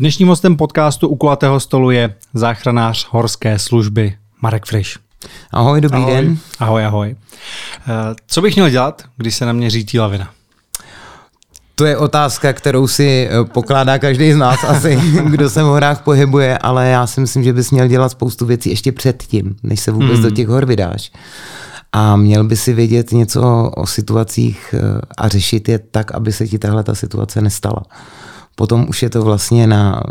Dnešním hostem podcastu u kulatého stolu je záchranář horské služby Marek Friš. Ahoj, dobrý ahoj. den. Ahoj, ahoj. Eh, co bych měl dělat, když se na mě řítí lavina? To je otázka, kterou si eh, pokládá každý z nás asi, kdo se v horách pohybuje, ale já si myslím, že bys měl dělat spoustu věcí ještě předtím, než se vůbec hmm. do těch hor vydáš. A měl by si vědět něco o situacích eh, a řešit je tak, aby se ti tahle ta situace nestala. Potom už je to vlastně na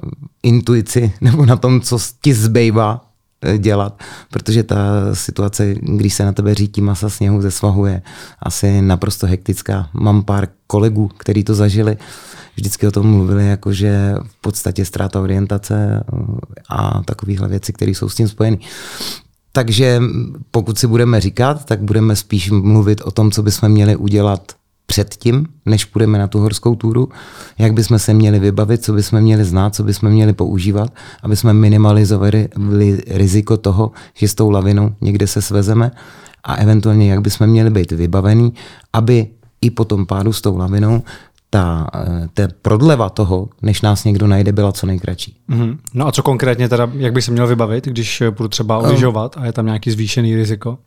intuici nebo na tom, co ti zbývá eh, dělat, protože ta situace, když se na tebe řítí masa sněhu ze svahu, je asi naprosto hektická. Mám pár kolegů, kteří to zažili, vždycky o tom mluvili, jako že v podstatě ztráta orientace eh, a takovéhle věci, které jsou s tím spojeny. Takže pokud si budeme říkat, tak budeme spíš mluvit o tom, co bychom měli udělat předtím, než půjdeme na tu horskou túru, jak bychom se měli vybavit, co bychom měli znát, co bychom měli používat, aby jsme minimalizovali riziko toho, že s tou lavinou někde se svezeme a eventuálně jak bychom měli být vybavení, aby i po tom pádu s tou lavinou ta, ta prodleva toho, než nás někdo najde, byla co nejkratší. Mm-hmm. No a co konkrétně teda, jak by se měl vybavit, když budu třeba ehm. lyžovat a je tam nějaký zvýšený riziko?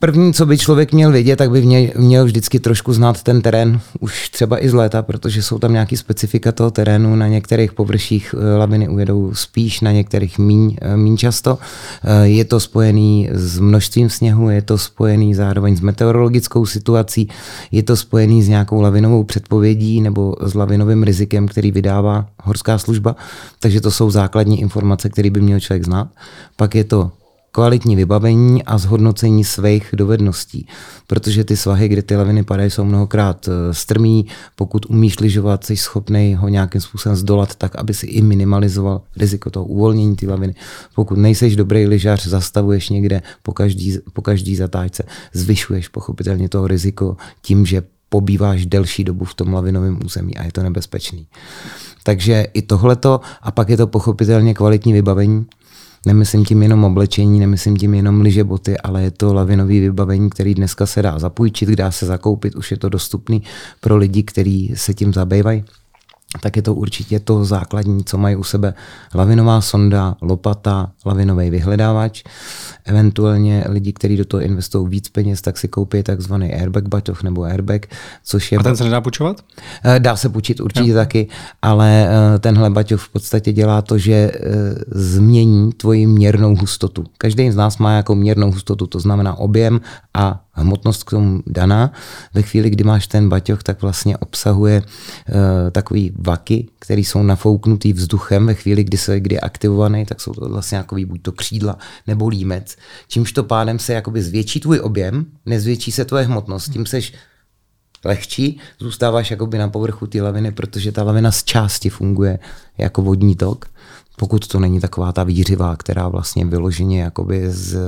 První, co by člověk měl vědět, tak by měl, vždycky trošku znát ten terén, už třeba i z léta, protože jsou tam nějaký specifika toho terénu. Na některých površích eh, laviny ujedou spíš, na některých míň, eh, míň často. Eh, je to spojený s množstvím sněhu, je to spojený zároveň s meteorologickou situací, je to spojený s nějakou lavinovou předpovědí nebo s lavinovým rizikem, který vydává horská služba. Takže to jsou základní informace, které by měl člověk znát. Pak je to kvalitní vybavení a zhodnocení svých dovedností. Protože ty svahy, kde ty laviny padají, jsou mnohokrát eh, strmý. Pokud umíš lyžovat, jsi schopný ho nějakým způsobem zdolat tak, aby si i minimalizoval riziko toho uvolnění ty laviny. Pokud nejseš dobrý lyžař, zastavuješ někde po každý, po každý zatáčce, zvyšuješ pochopitelně toho riziko tím, že pobýváš delší dobu v tom lavinovém území a je to nebezpečný. Takže i tohleto a pak je to pochopitelně kvalitní vybavení, Nemyslím tím jenom oblečení, nemyslím tím jenom lyže boty, ale je to lavinový vybavení, který dneska se dá zapůjčit, dá se zakoupit, už je to dostupný pro lidi, kteří se tím zabývají tak je to určitě to základní, co mají u sebe lavinová sonda, lopata, lavinový vyhledávač. Eventuálně lidi, kteří do toho investují víc peněz, tak si koupí takzvaný airbag baťoch nebo airbag, což je... A ten se nedá půjčovat? Eh, dá se půjčit určitě jo. taky, ale eh, tenhle baťoch v podstatě dělá to, že eh, změní tvoji měrnou hustotu. Každý z nás má jako měrnou hustotu, to znamená objem a hmotnost k tomu daná. Ve chvíli, kdy máš ten baťoch, tak vlastně obsahuje uh, takový vaky, které jsou nafouknutý vzduchem. Ve chvíli, kdy se kdy je aktivovaný, tak jsou to vlastně takový buď to křídla nebo límec. Čímž to pádem se jakoby zvětší tvůj objem, nezvětší se tvoje hmotnost, tím seš lehčí, zůstáváš jakoby na povrchu té laviny, protože ta lavina z části funguje jako vodní tok pokud to není taková ta výřivá, která vlastně vyloženě jakoby z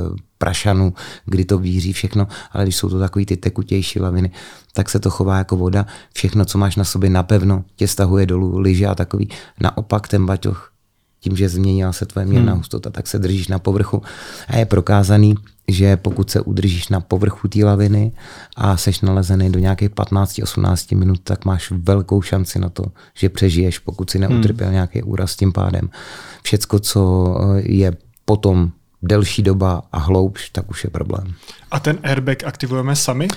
prašanu, kdy to víří všechno, ale když jsou to takový ty tekutější laviny, tak se to chová jako voda. Všechno, co máš na sobě napevno, tě stahuje dolů, lyže a takový. Naopak ten baťoch tím, že změnila se tvoje měrná hmm. hustota, tak se držíš na povrchu a je prokázaný, že pokud se udržíš na povrchu té laviny a seš nalezený do nějakých 15-18 minut, tak máš velkou šanci na to, že přežiješ, pokud si neutrpěl hmm. nějaký úraz tím pádem. Všecko, co je potom delší doba a hloubš, tak už je problém. A ten airbag aktivujeme sami?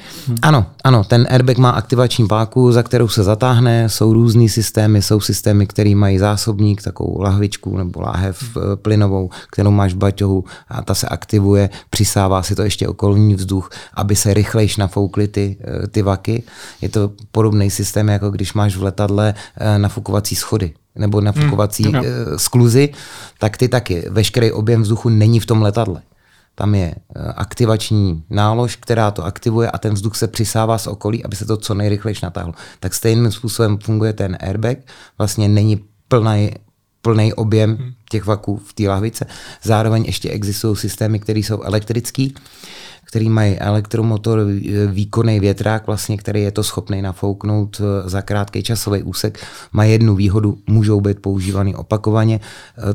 Ano, ano, ten airbag má aktivační páku, za kterou se zatáhne, jsou různý systémy, jsou systémy, které mají zásobník, takovou lahvičku nebo láhev hm. plynovou, kterou máš v baťohu a ta se aktivuje, přisává si to ještě okolní vzduch, aby se rychlejš nafoukly ty, eh, ty vaky. Je to podobný systém, jako když máš v letadle eh, nafukovací schody nebo nafukovací hmm, skluzy, tak ty taky. Veškerý objem vzduchu není v tom letadle. Tam je eh, aktivační nálož, která to aktivuje a ten vzduch se přisává z okolí, aby se to co nejrychlejší natáhlo. Tak stejným způsobem funguje ten airbag. Vlastně není plný, plný objem hmm. těch vaků v té lahvice. Zároveň ještě existují systémy, které jsou elektrický, který mají elektromotor, výkonný větrák, vlastně, který je to schopný nafouknout za krátký časový úsek, má jednu výhodu, můžou být používaný opakovaně.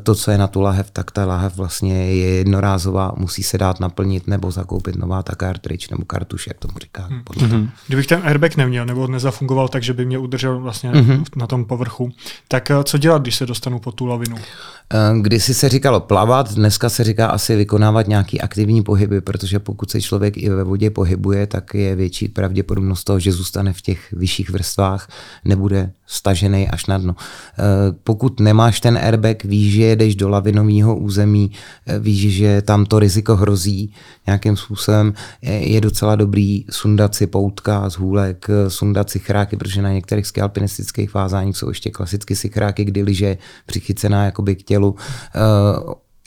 To, co je na tu lahev, tak ta lahev vlastně je jednorázová, musí se dát naplnit nebo zakoupit nová ta cartridge nebo kartuš, jak tomu říká. Mm-hmm. Kdybych ten airbag neměl nebo nezafungoval tak, že by mě udržel vlastně mm-hmm. na tom povrchu, tak co dělat, když se dostanu pod tu lavinu? Eh, kdysi se říkalo plavat, dneska se říká asi vykonávat nějaký aktivní pohyby, protože pokud se člověk i ve vodě pohybuje, tak je větší pravděpodobnost toho, že zůstane v těch vyšších vrstvách, nebude stažený až na dno. Eh, pokud nemáš ten airbag, víš, že jedeš do lavinového území, eh, víš, že tam to riziko hrozí nějakým způsobem, je docela dobrý sundat si poutka z hůlek, sundat si chráky, protože na některých skialpinistických vázáních jsou ještě klasicky si chráky, kdy liže přichycená jakoby k tělu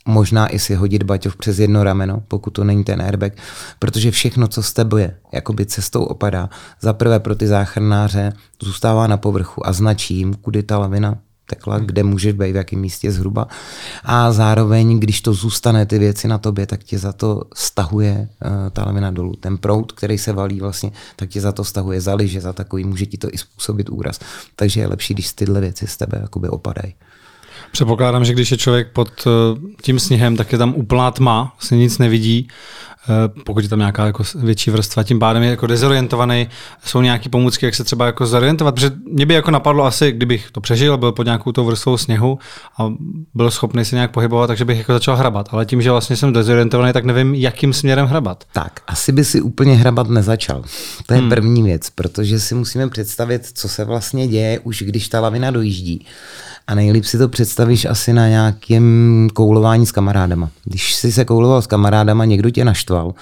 možná i si hodit baťov přes jedno rameno, pokud to není ten airbag, protože všechno, co z tebe je, jakoby cestou opadá, za prvé pro ty záchranáře zůstává na povrchu a značí jim, kudy ta lavina tekla, kde můžeš být, v jakém místě zhruba. A zároveň, když to zůstane ty věci na tobě, tak tě za to stahuje uh, ta lavina dolů. Ten prout, který se valí vlastně, tak tě za to stahuje, za liže, za takový, může ti to i způsobit úraz. Takže je lepší, když tyhle věci z tebe jakoby opadají. Předpokládám, že když je člověk pod eh, tím sněhem, tak je tam úplná tma, se nic nevidí, eh, pokud je tam nějaká jako větší vrstva, tím pádem je jako dezorientovaný. Jsou nějaké pomůcky, jak se třeba jako zorientovat, protože mě by jako napadlo asi, kdybych to přežil, byl pod nějakou tou vrstvou sněhu a byl schopný se nějak pohybovat, takže bych jako začal hrabat. Ale tím, že vlastně jsem dezorientovaný, tak nevím, jakým směrem hrabat. Tak, asi by si úplně hrabat nezačal. To je hmm. první věc, protože si musíme představit, co se vlastně děje, už když ta lavina dojíždí. A nejlíp si to představíš asi na nějakém koulování s kamarádama. Když jsi se kouloval s kamarádama, někdo tě naštval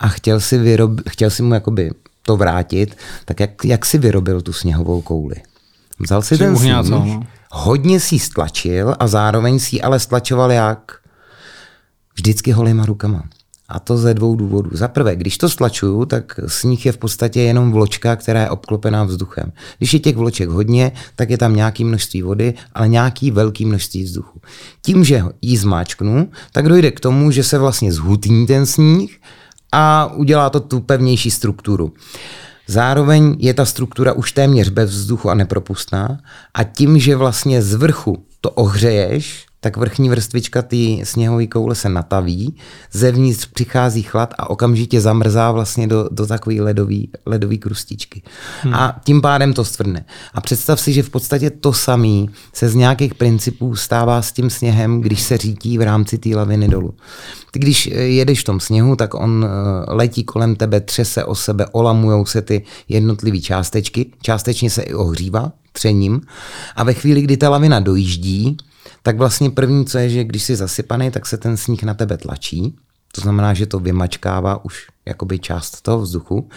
a chtěl si, vyrob, chtěl si mu jakoby to vrátit, tak jak, jak si vyrobil tu sněhovou kouli? Vzal si ten sníh, no. hodně si stlačil a zároveň si ale stlačoval jak? Vždycky holýma rukama. A to ze dvou důvodů. Za prvé, když to stlačuju, tak sníh je v podstatě jenom vločka, která je obklopená vzduchem. Když je těch vloček hodně, tak je tam nějaké množství vody, ale nějaký velký množství vzduchu. Tím, že ji zmáčknu, tak dojde k tomu, že se vlastně zhutní ten sníh a udělá to tu pevnější strukturu. Zároveň je ta struktura už téměř bez vzduchu a nepropustná a tím, že vlastně z vrchu to ohřeješ, tak vrchní vrstvička té sněhové koule se nataví, zevnitř přichází chlad a okamžitě zamrzá vlastně do, do takové ledové ledový krustičky. Hmm. A tím pádem to stvrdne. A představ si, že v podstatě to samé se z nějakých principů stává s tím sněhem, když se řítí v rámci té laviny dolů. Ty když eh, jedeš v tom sněhu, tak on eh, letí kolem tebe, třese o sebe, olamujou se ty jednotlivé částečky, částečně se i ohřívá třením a ve chvíli, kdy ta lavina dojíždí, tak vlastně první, co je, že když jsi zasypaný, tak se ten sníh na tebe tlačí, to znamená, že to vymačkává už jakoby část toho vzduchu.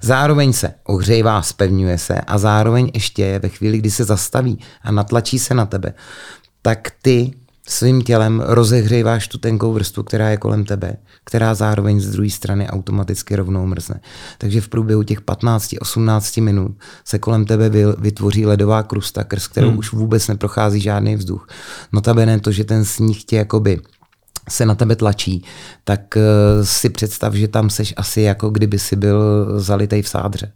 Zároveň se ohřejvá, spevňuje se a zároveň ještě ve chvíli, kdy se zastaví a natlačí se na tebe, tak ty svým tělem rozehřejváš tu tenkou vrstvu, která je kolem tebe, která zároveň z druhé strany automaticky rovnou mrzne. Takže v průběhu těch 15-18 minut se kolem tebe vytvoří ledová krusta, krz kterou hmm. už vůbec neprochází žádný vzduch. Notabene to, že ten sníh tě jakoby se na tebe tlačí, tak uh, si představ, že tam seš asi jako kdyby si byl zalitej v sádře.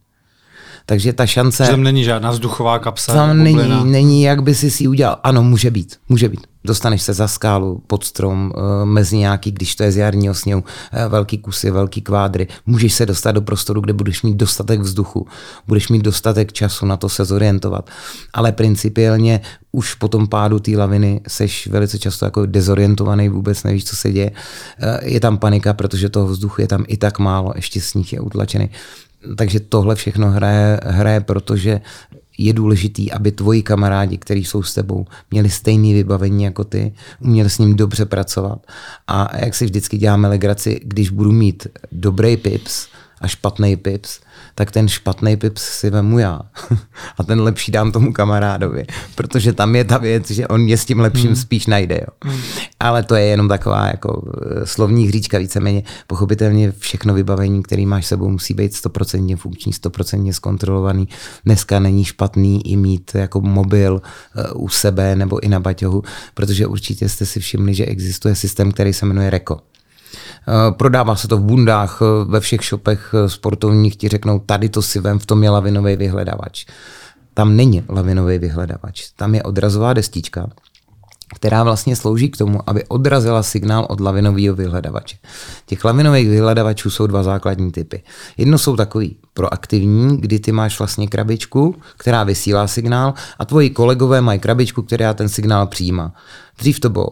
Takže ta šance... Že tam není žádná vzduchová kapsa. Tam není, není, jak by si si udělal. Ano, může být, může být. Dostaneš se za skálu, pod strom, eh, mezi nějaký, když to je z jarního sněhu, eh, velký kusy, velký kvádry. Můžeš se dostat do prostoru, kde budeš mít dostatek vzduchu, budeš mít dostatek času na to se zorientovat. Ale principiálně už po tom pádu té laviny seš velice často jako dezorientovaný, vůbec nevíš, co se děje. Eh, je tam panika, protože toho vzduchu je tam i tak málo, ještě sníh je utlačený. Takže tohle všechno hraje, hraje protože je důležitý, aby tvoji kamarádi, kteří jsou s tebou, měli stejné vybavení jako ty, uměli s ním dobře pracovat. A jak si vždycky děláme legraci, když budu mít dobrý pips a špatný pips, tak ten špatný pips si vemu já a ten lepší dám tomu kamarádovi, protože tam je ta věc, že on mě s tím lepším hmm. spíš najde. Jo. Hmm. Ale to je jenom taková jako eh, slovní hříčka víceméně. Pochopitelně všechno vybavení, který máš sebou, musí být stoprocentně funkční, stoprocentně zkontrolovaný. Dneska není špatný i mít jako mobil uh, u sebe nebo i na baťohu, protože určitě jste si všimli, že existuje systém, který se jmenuje Reko. Prodává se to v bundách, ve všech shopech sportovních ti řeknou, tady to si vem, v tom je lavinový vyhledavač. Tam není lavinový vyhledavač, tam je odrazová destička, která vlastně slouží k tomu, aby odrazila signál od lavinového vyhledavače. Těch lavinových vyhledavačů jsou dva základní typy. Jedno jsou takový proaktivní, kdy ty máš vlastně krabičku, která vysílá signál a tvoji kolegové mají krabičku, která ten signál přijímá. Dřív to bylo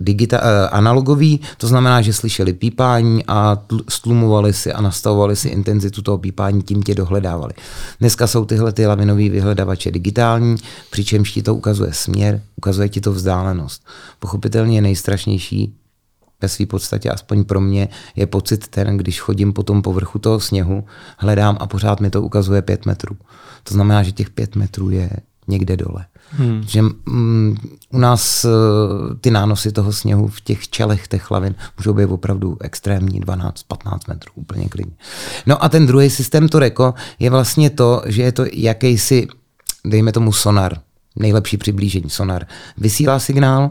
digita- eh, analogový, to znamená, že slyšeli pípání a stlumovali si a nastavovali si intenzitu toho pípání, tím tě dohledávali. Dneska jsou tyhle ty lavinový vyhledavače digitální, přičemž ti to ukazuje směr, ukazuje ti to vzdálenost. Pochopitelně nejstrašnější ve své podstatě, aspoň pro mě, je pocit ten, když chodím po tom povrchu toho sněhu, hledám a pořád mi to ukazuje pět metrů. To znamená, že těch pět metrů je někde dole. Hmm. Že mm, u nás uh, ty nánosy toho sněhu v těch čelech těch lavin můžou být opravdu extrémní, 12-15 metrů, úplně klidně. No a ten druhý systém Toreko je vlastně to, že je to jakýsi, dejme tomu sonar, nejlepší přiblížení sonar. Vysílá signál,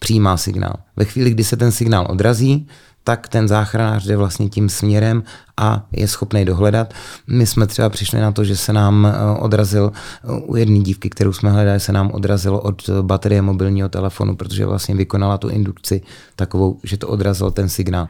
přijímá signál. Ve chvíli, kdy se ten signál odrazí, tak ten záchranář jde vlastně tím směrem a je schopný dohledat. My jsme třeba přišli na to, že se nám eh, odrazil eh, u jedné dívky, kterou jsme hledali, se nám odrazilo od baterie mobilního telefonu, protože vlastně vykonala tu indukci takovou, že to odrazil ten signál.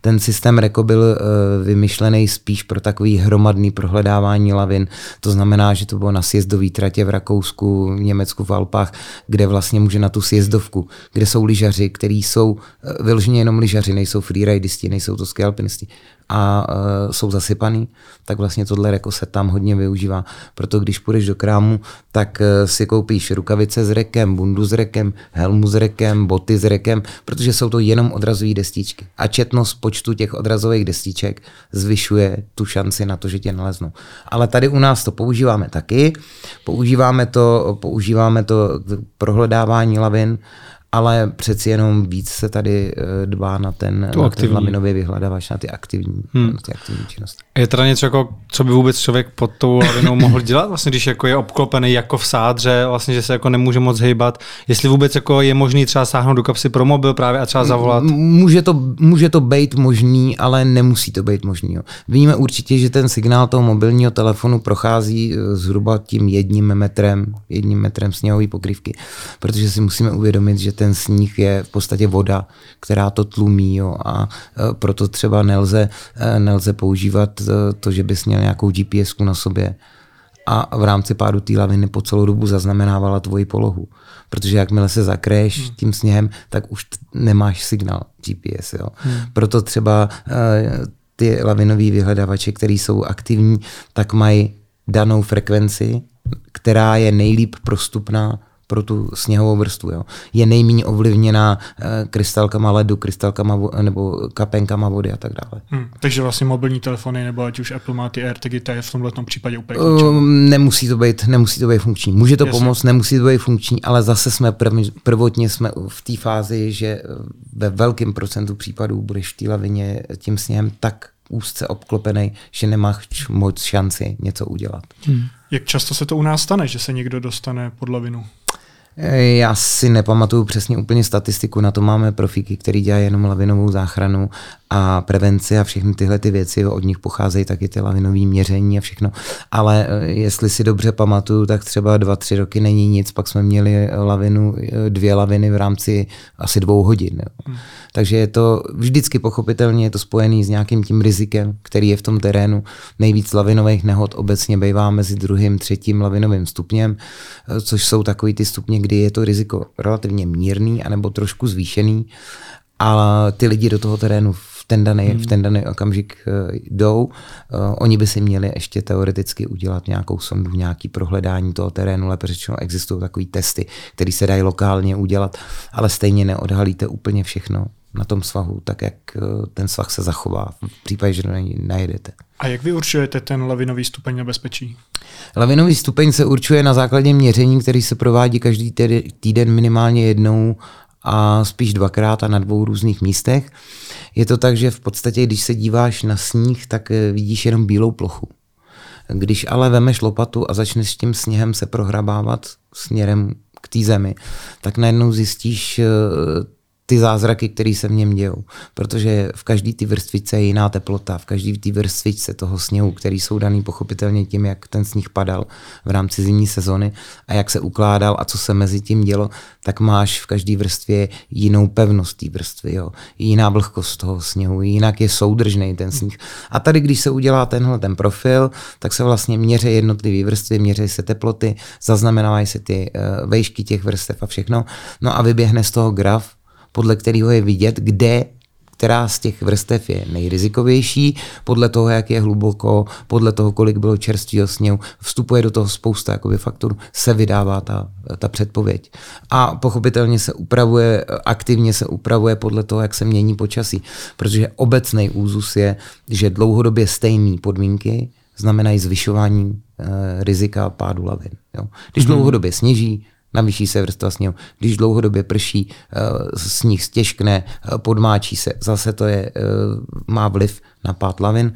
Ten systém Reko byl eh, vymyšlený spíš pro takový hromadný prohledávání lavin. To znamená, že to bylo na sjezdové tratě v Rakousku, v Německu, v Alpách, kde vlastně může na tu sjezdovku, kde jsou lyžaři, kteří jsou vyloženě jenom lyžaři, nejsou freeridisti, nejsou to skialpinisti a uh, jsou zasypaný, tak vlastně tohle reko se tam hodně využívá. Proto když půjdeš do krámu, tak uh, si koupíš rukavice s rekem, bundu s rekem, helmu s rekem, boty s rekem, protože jsou to jenom odrazové destičky. A četnost počtu těch odrazových destiček zvyšuje tu šanci na to, že tě naleznou. Ale tady u nás to používáme taky. Používáme to, používáme to prohledávání lavin, ale přeci jenom víc se tady eh, dbá na ten, na ten laminový vyhledávač, na ty aktivní, hmm. na ty aktivní činnosti. Je teda něco, jako, co by vůbec člověk pod tou lavinou mohl dělat, vlastně, když jako je obklopený jako v sádře, vlastně, že se jako nemůže moc hejbat, jestli vůbec jako je možný třeba sáhnout do kapsy pro mobil právě a třeba zavolat? Může to, může to být možný, ale nemusí to být možný. Jo. Víme určitě, že ten signál toho mobilního telefonu prochází eh, zhruba tím jedním metrem, jedním metrem sněhové pokrývky, protože si musíme uvědomit, že ten ten sníh je v podstatě voda, která to tlumí jo, a e, proto třeba nelze, e, nelze používat e, to, že bys měl nějakou gps na sobě a v rámci pádu té laviny po celou dobu zaznamenávala tvoji polohu. Protože jakmile se zakréš hmm. tím sněhem, tak už nemáš signál GPS. Jo. Hmm. Proto třeba ty lavinové vyhledavače, které jsou aktivní, tak mají danou frekvenci, která je nejlíp prostupná pro tu sněhovou vrstvu. Jo. Je nejméně ovlivněná e, krystalkama ledu, krystalkama vo, nebo kapenkama vody a tak dále. Hmm, takže vlastně mobilní telefony nebo ať už Apple má ty AirTagy, to je v tomhle případě úplně uh, Nemusí to být, nemusí to být funkční. Může to Jasně. pomoct, nemusí to být funkční, ale zase jsme prv, prvotně jsme v té fázi, že ve velkém procentu případů budeš v té lavině tím sněhem tak úzce obklopený, že nemáš moc šanci něco udělat. Hmm. Jak často se to u nás stane, že se někdo dostane pod lavinu? Já si nepamatuju přesně úplně statistiku, na to máme profíky, který dělají jenom lavinovou záchranu a prevenci a všechny tyhle ty věci, od nich pocházejí taky ty lavinové měření a všechno. Ale eh, jestli si dobře pamatuju, tak třeba dva, tři roky není nic, pak jsme měli lavinu, eh, dvě laviny v rámci asi dvou hodin. Jo. Hmm. Takže je to vždycky pochopitelně je to spojený s nějakým tím rizikem, který je v tom terénu. Nejvíc lavinových nehod obecně bývá mezi druhým, třetím lavinovým stupněm, eh, což jsou takový ty stupně, kdy je to riziko relativně mírný anebo trošku zvýšený, a ty lidi do toho terénu v ten daný, hmm. v ten daný okamžik uh, jdou. Uh, oni by si měli ještě teoreticky udělat nějakou sondu, nějaký prohledání toho terénu, lépe řečeno existují takové testy, které se dají lokálně udělat, ale stejně neodhalíte úplně všechno na tom svahu, tak jak uh, ten svah se zachová v případě, že to najedete. A jak vy určujete ten lavinový stupeň nebezpečí? Lavinový stupeň se určuje na základě měření, který se provádí každý týden minimálně jednou a spíš dvakrát a na dvou různých místech. Je to tak, že v podstatě, když se díváš na sníh, tak eh, vidíš jenom bílou plochu. Když ale vemeš lopatu a začneš s tím sněhem se prohrabávat směrem k té zemi, tak najednou zjistíš eh, ty zázraky, které se v něm dějou. Protože v každé ty vrstvice je jiná teplota, v každé té vrstvičce toho sněhu, který jsou daný pochopitelně tím, jak ten sníh padal v rámci zimní sezony a jak se ukládal a co se mezi tím dělo, tak máš v každé vrstvě jinou pevnost té vrstvy, jo. jiná vlhkost toho sněhu, jinak je soudržný ten sníh. A tady, když se udělá tenhle ten profil, tak se vlastně měří jednotlivé vrstvy, měří se teploty, zaznamenávají se ty uh, vejšky těch vrstev a všechno. No a vyběhne z toho graf, podle kterého je vidět, kde která z těch vrstev je nejrizikovější, podle toho, jak je hluboko, podle toho, kolik bylo čerstvého sněhu, vstupuje do toho spousta jakoby, faktorů, se vydává ta, ta předpověď. A pochopitelně se upravuje, aktivně se upravuje podle toho, jak se mění počasí, protože obecný úzus je, že dlouhodobě stejné podmínky znamenají zvyšování e, rizika pádu lavin. Jo. Když mm-hmm. dlouhodobě sněží, navýší se vrstva sněhu. Když dlouhodobě prší, eh, sníh stěžkne, eh, podmáčí se, zase to je, eh, má vliv na pád lavin.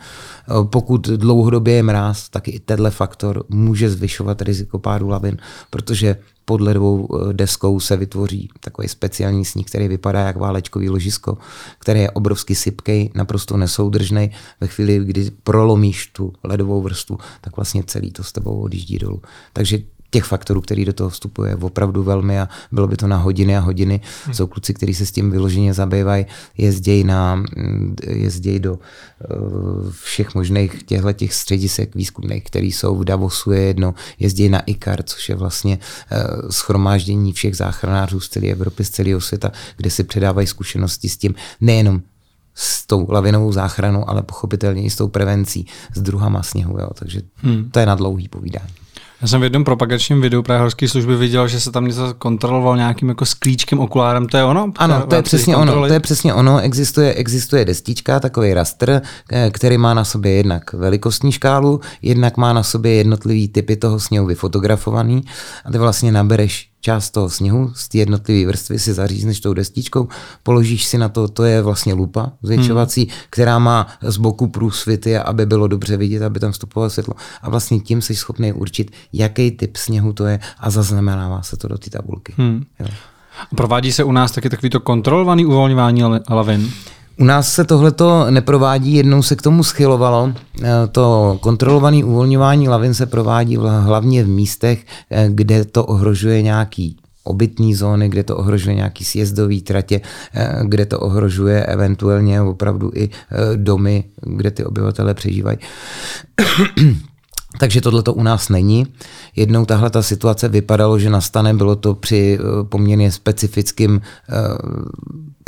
Pokud dlouhodobě je mráz, tak i tenhle faktor může zvyšovat riziko pádu lavin, protože pod ledovou deskou se vytvoří takový speciální sníh, který vypadá jak válečkový ložisko, který je obrovsky sypký, naprosto nesoudržný. Ve chvíli, kdy prolomíš tu ledovou vrstvu, tak vlastně celý to s tebou odjíždí dolů. Takže těch faktorů, který do toho vstupuje, opravdu velmi a bylo by to na hodiny a hodiny. Hmm. Jsou kluci, kteří se s tím vyloženě zabývají, jezdějí, na, jezdějí do uh, všech možných těchto těch středisek výzkumných, které jsou v Davosu je jedno, jezdí na ICAR, což je vlastně uh, schromáždění všech záchranářů z celé Evropy, z celého světa, kde si předávají zkušenosti s tím nejenom s tou lavinovou záchranou, ale pochopitelně i s tou prevencí s druhama sněhu. Jo. Takže hmm. to je na dlouhý povídání. Já jsem v jednom propagačním videu právě horské služby viděl, že se tam něco kontroloval nějakým jako sklíčkem, okulárem, to je ono? Ano, to je přesně ono, to je přesně ono. Existuje, existuje destička, takový raster, eh, který má na sobě jednak velikostní škálu, jednak má na sobě jednotlivý typy toho sněhu vyfotografovaný a ty vlastně nabereš část toho sněhu z té jednotlivé vrstvy si zařízneš tou destičkou, položíš si na to, to je vlastně lupa zvětšovací, hmm. která má z boku průsvity, aby bylo dobře vidět, aby tam vstupovalo světlo. A vlastně tím jsi schopný určit, jaký typ sněhu to je a zaznamenává se to do té tabulky. Hmm. Jo. Provádí se u nás taky takovýto kontrolovaný uvolňování lavin? U nás se tohleto neprovádí, jednou se k tomu schylovalo. Eh, to kontrolované uvolňování lavin se provádí hlavně v místech, eh, kde to ohrožuje nějaký obytní zóny, kde to ohrožuje nějaký sjezdový tratě, eh, kde to ohrožuje eventuálně opravdu i domy, kde ty obyvatele přežívají. Takže tohle to u nás není. Jednou tahle ta situace vypadalo, že nastane, bylo to při poměrně specifickým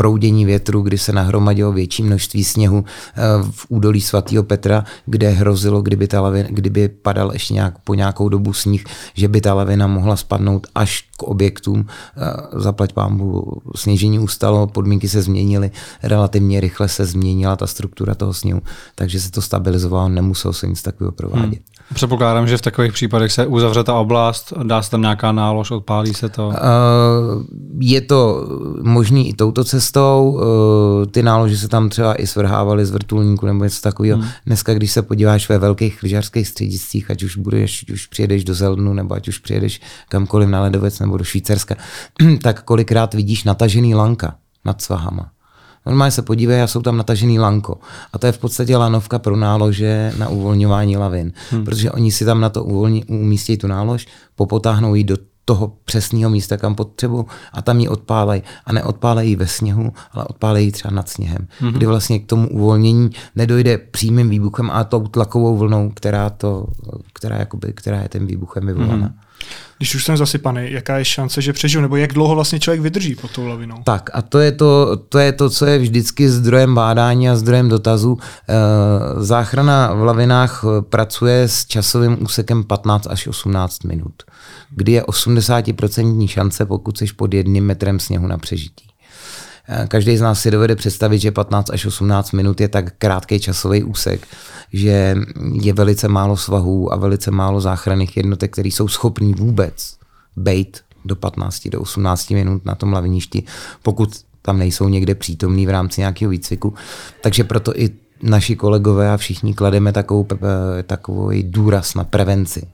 proudění větru, kdy se nahromadilo větší množství sněhu eh, v údolí svatého Petra, kde hrozilo, kdyby, ta lavina, kdyby padal ještě nějak, po nějakou dobu sníh, že by ta lavina mohla spadnout až k objektům. Eh, zaplať pámbu, sněžení ustalo, podmínky se změnily, relativně rychle se změnila ta struktura toho sněhu, takže se to stabilizovalo, nemuselo se nic takového provádět. Hmm. Předpokládám, že v takových případech se uzavře ta oblast, dá se tam nějaká nálož, odpálí se to? Uh, je to možný i touto cestou. Uh, ty nálože se tam třeba i svrhávaly z vrtulníku nebo něco takového. Hmm. Dneska, když se podíváš ve velkých lyžařských střediscích, ať už budeš, ať už přijedeš do Zeldnu, nebo ať už přijedeš kamkoliv na ledovec nebo do Švýcarska, tak kolikrát vidíš natažený lanka nad svahama. Normálně se podívej a jsou tam natažený lanko. A to je v podstatě lanovka pro nálože na uvolňování lavin. Hmm. Protože oni si tam na to uvolní, umístějí tu nálož, popotáhnou ji do toho přesného místa, kam potřebují a tam ji odpálejí. A neodpálejí ve sněhu, ale odpálejí třeba nad sněhem, hmm kdy vlastně k tomu uvolnění nedojde přímým výbuchem a tou tlakovou vlnou, která, to, která, jakoby, která je tím výbuchem vyvolaná. hmm když už jsem zasypaný, jaká je šance, že přežiju, nebo jak dlouho vlastně člověk vydrží pod tou lavinou? Tak a to je to, to, je to co je vždycky zdrojem bádání a zdrojem dotazů. Eh, záchrana v lavinách eh, pracuje s časovým úsekem 15 až 18 minut, kdy je 80% šance, pokud jsi pod jedním metrem sněhu na přežití. Eh, každý z nás si dovede představit, že 15 až 18 minut je tak krátký časový úsek, že je velice málo svahů a velice málo záchranných jednotek, které jsou schopný vůbec bejt do 15 do 18 minut na tom laviništi, pokud tam nejsou někde přítomní v rámci nějakého výcviku. Takže proto i naši kolegové a všichni klademe takovou, takový důraz na prevenci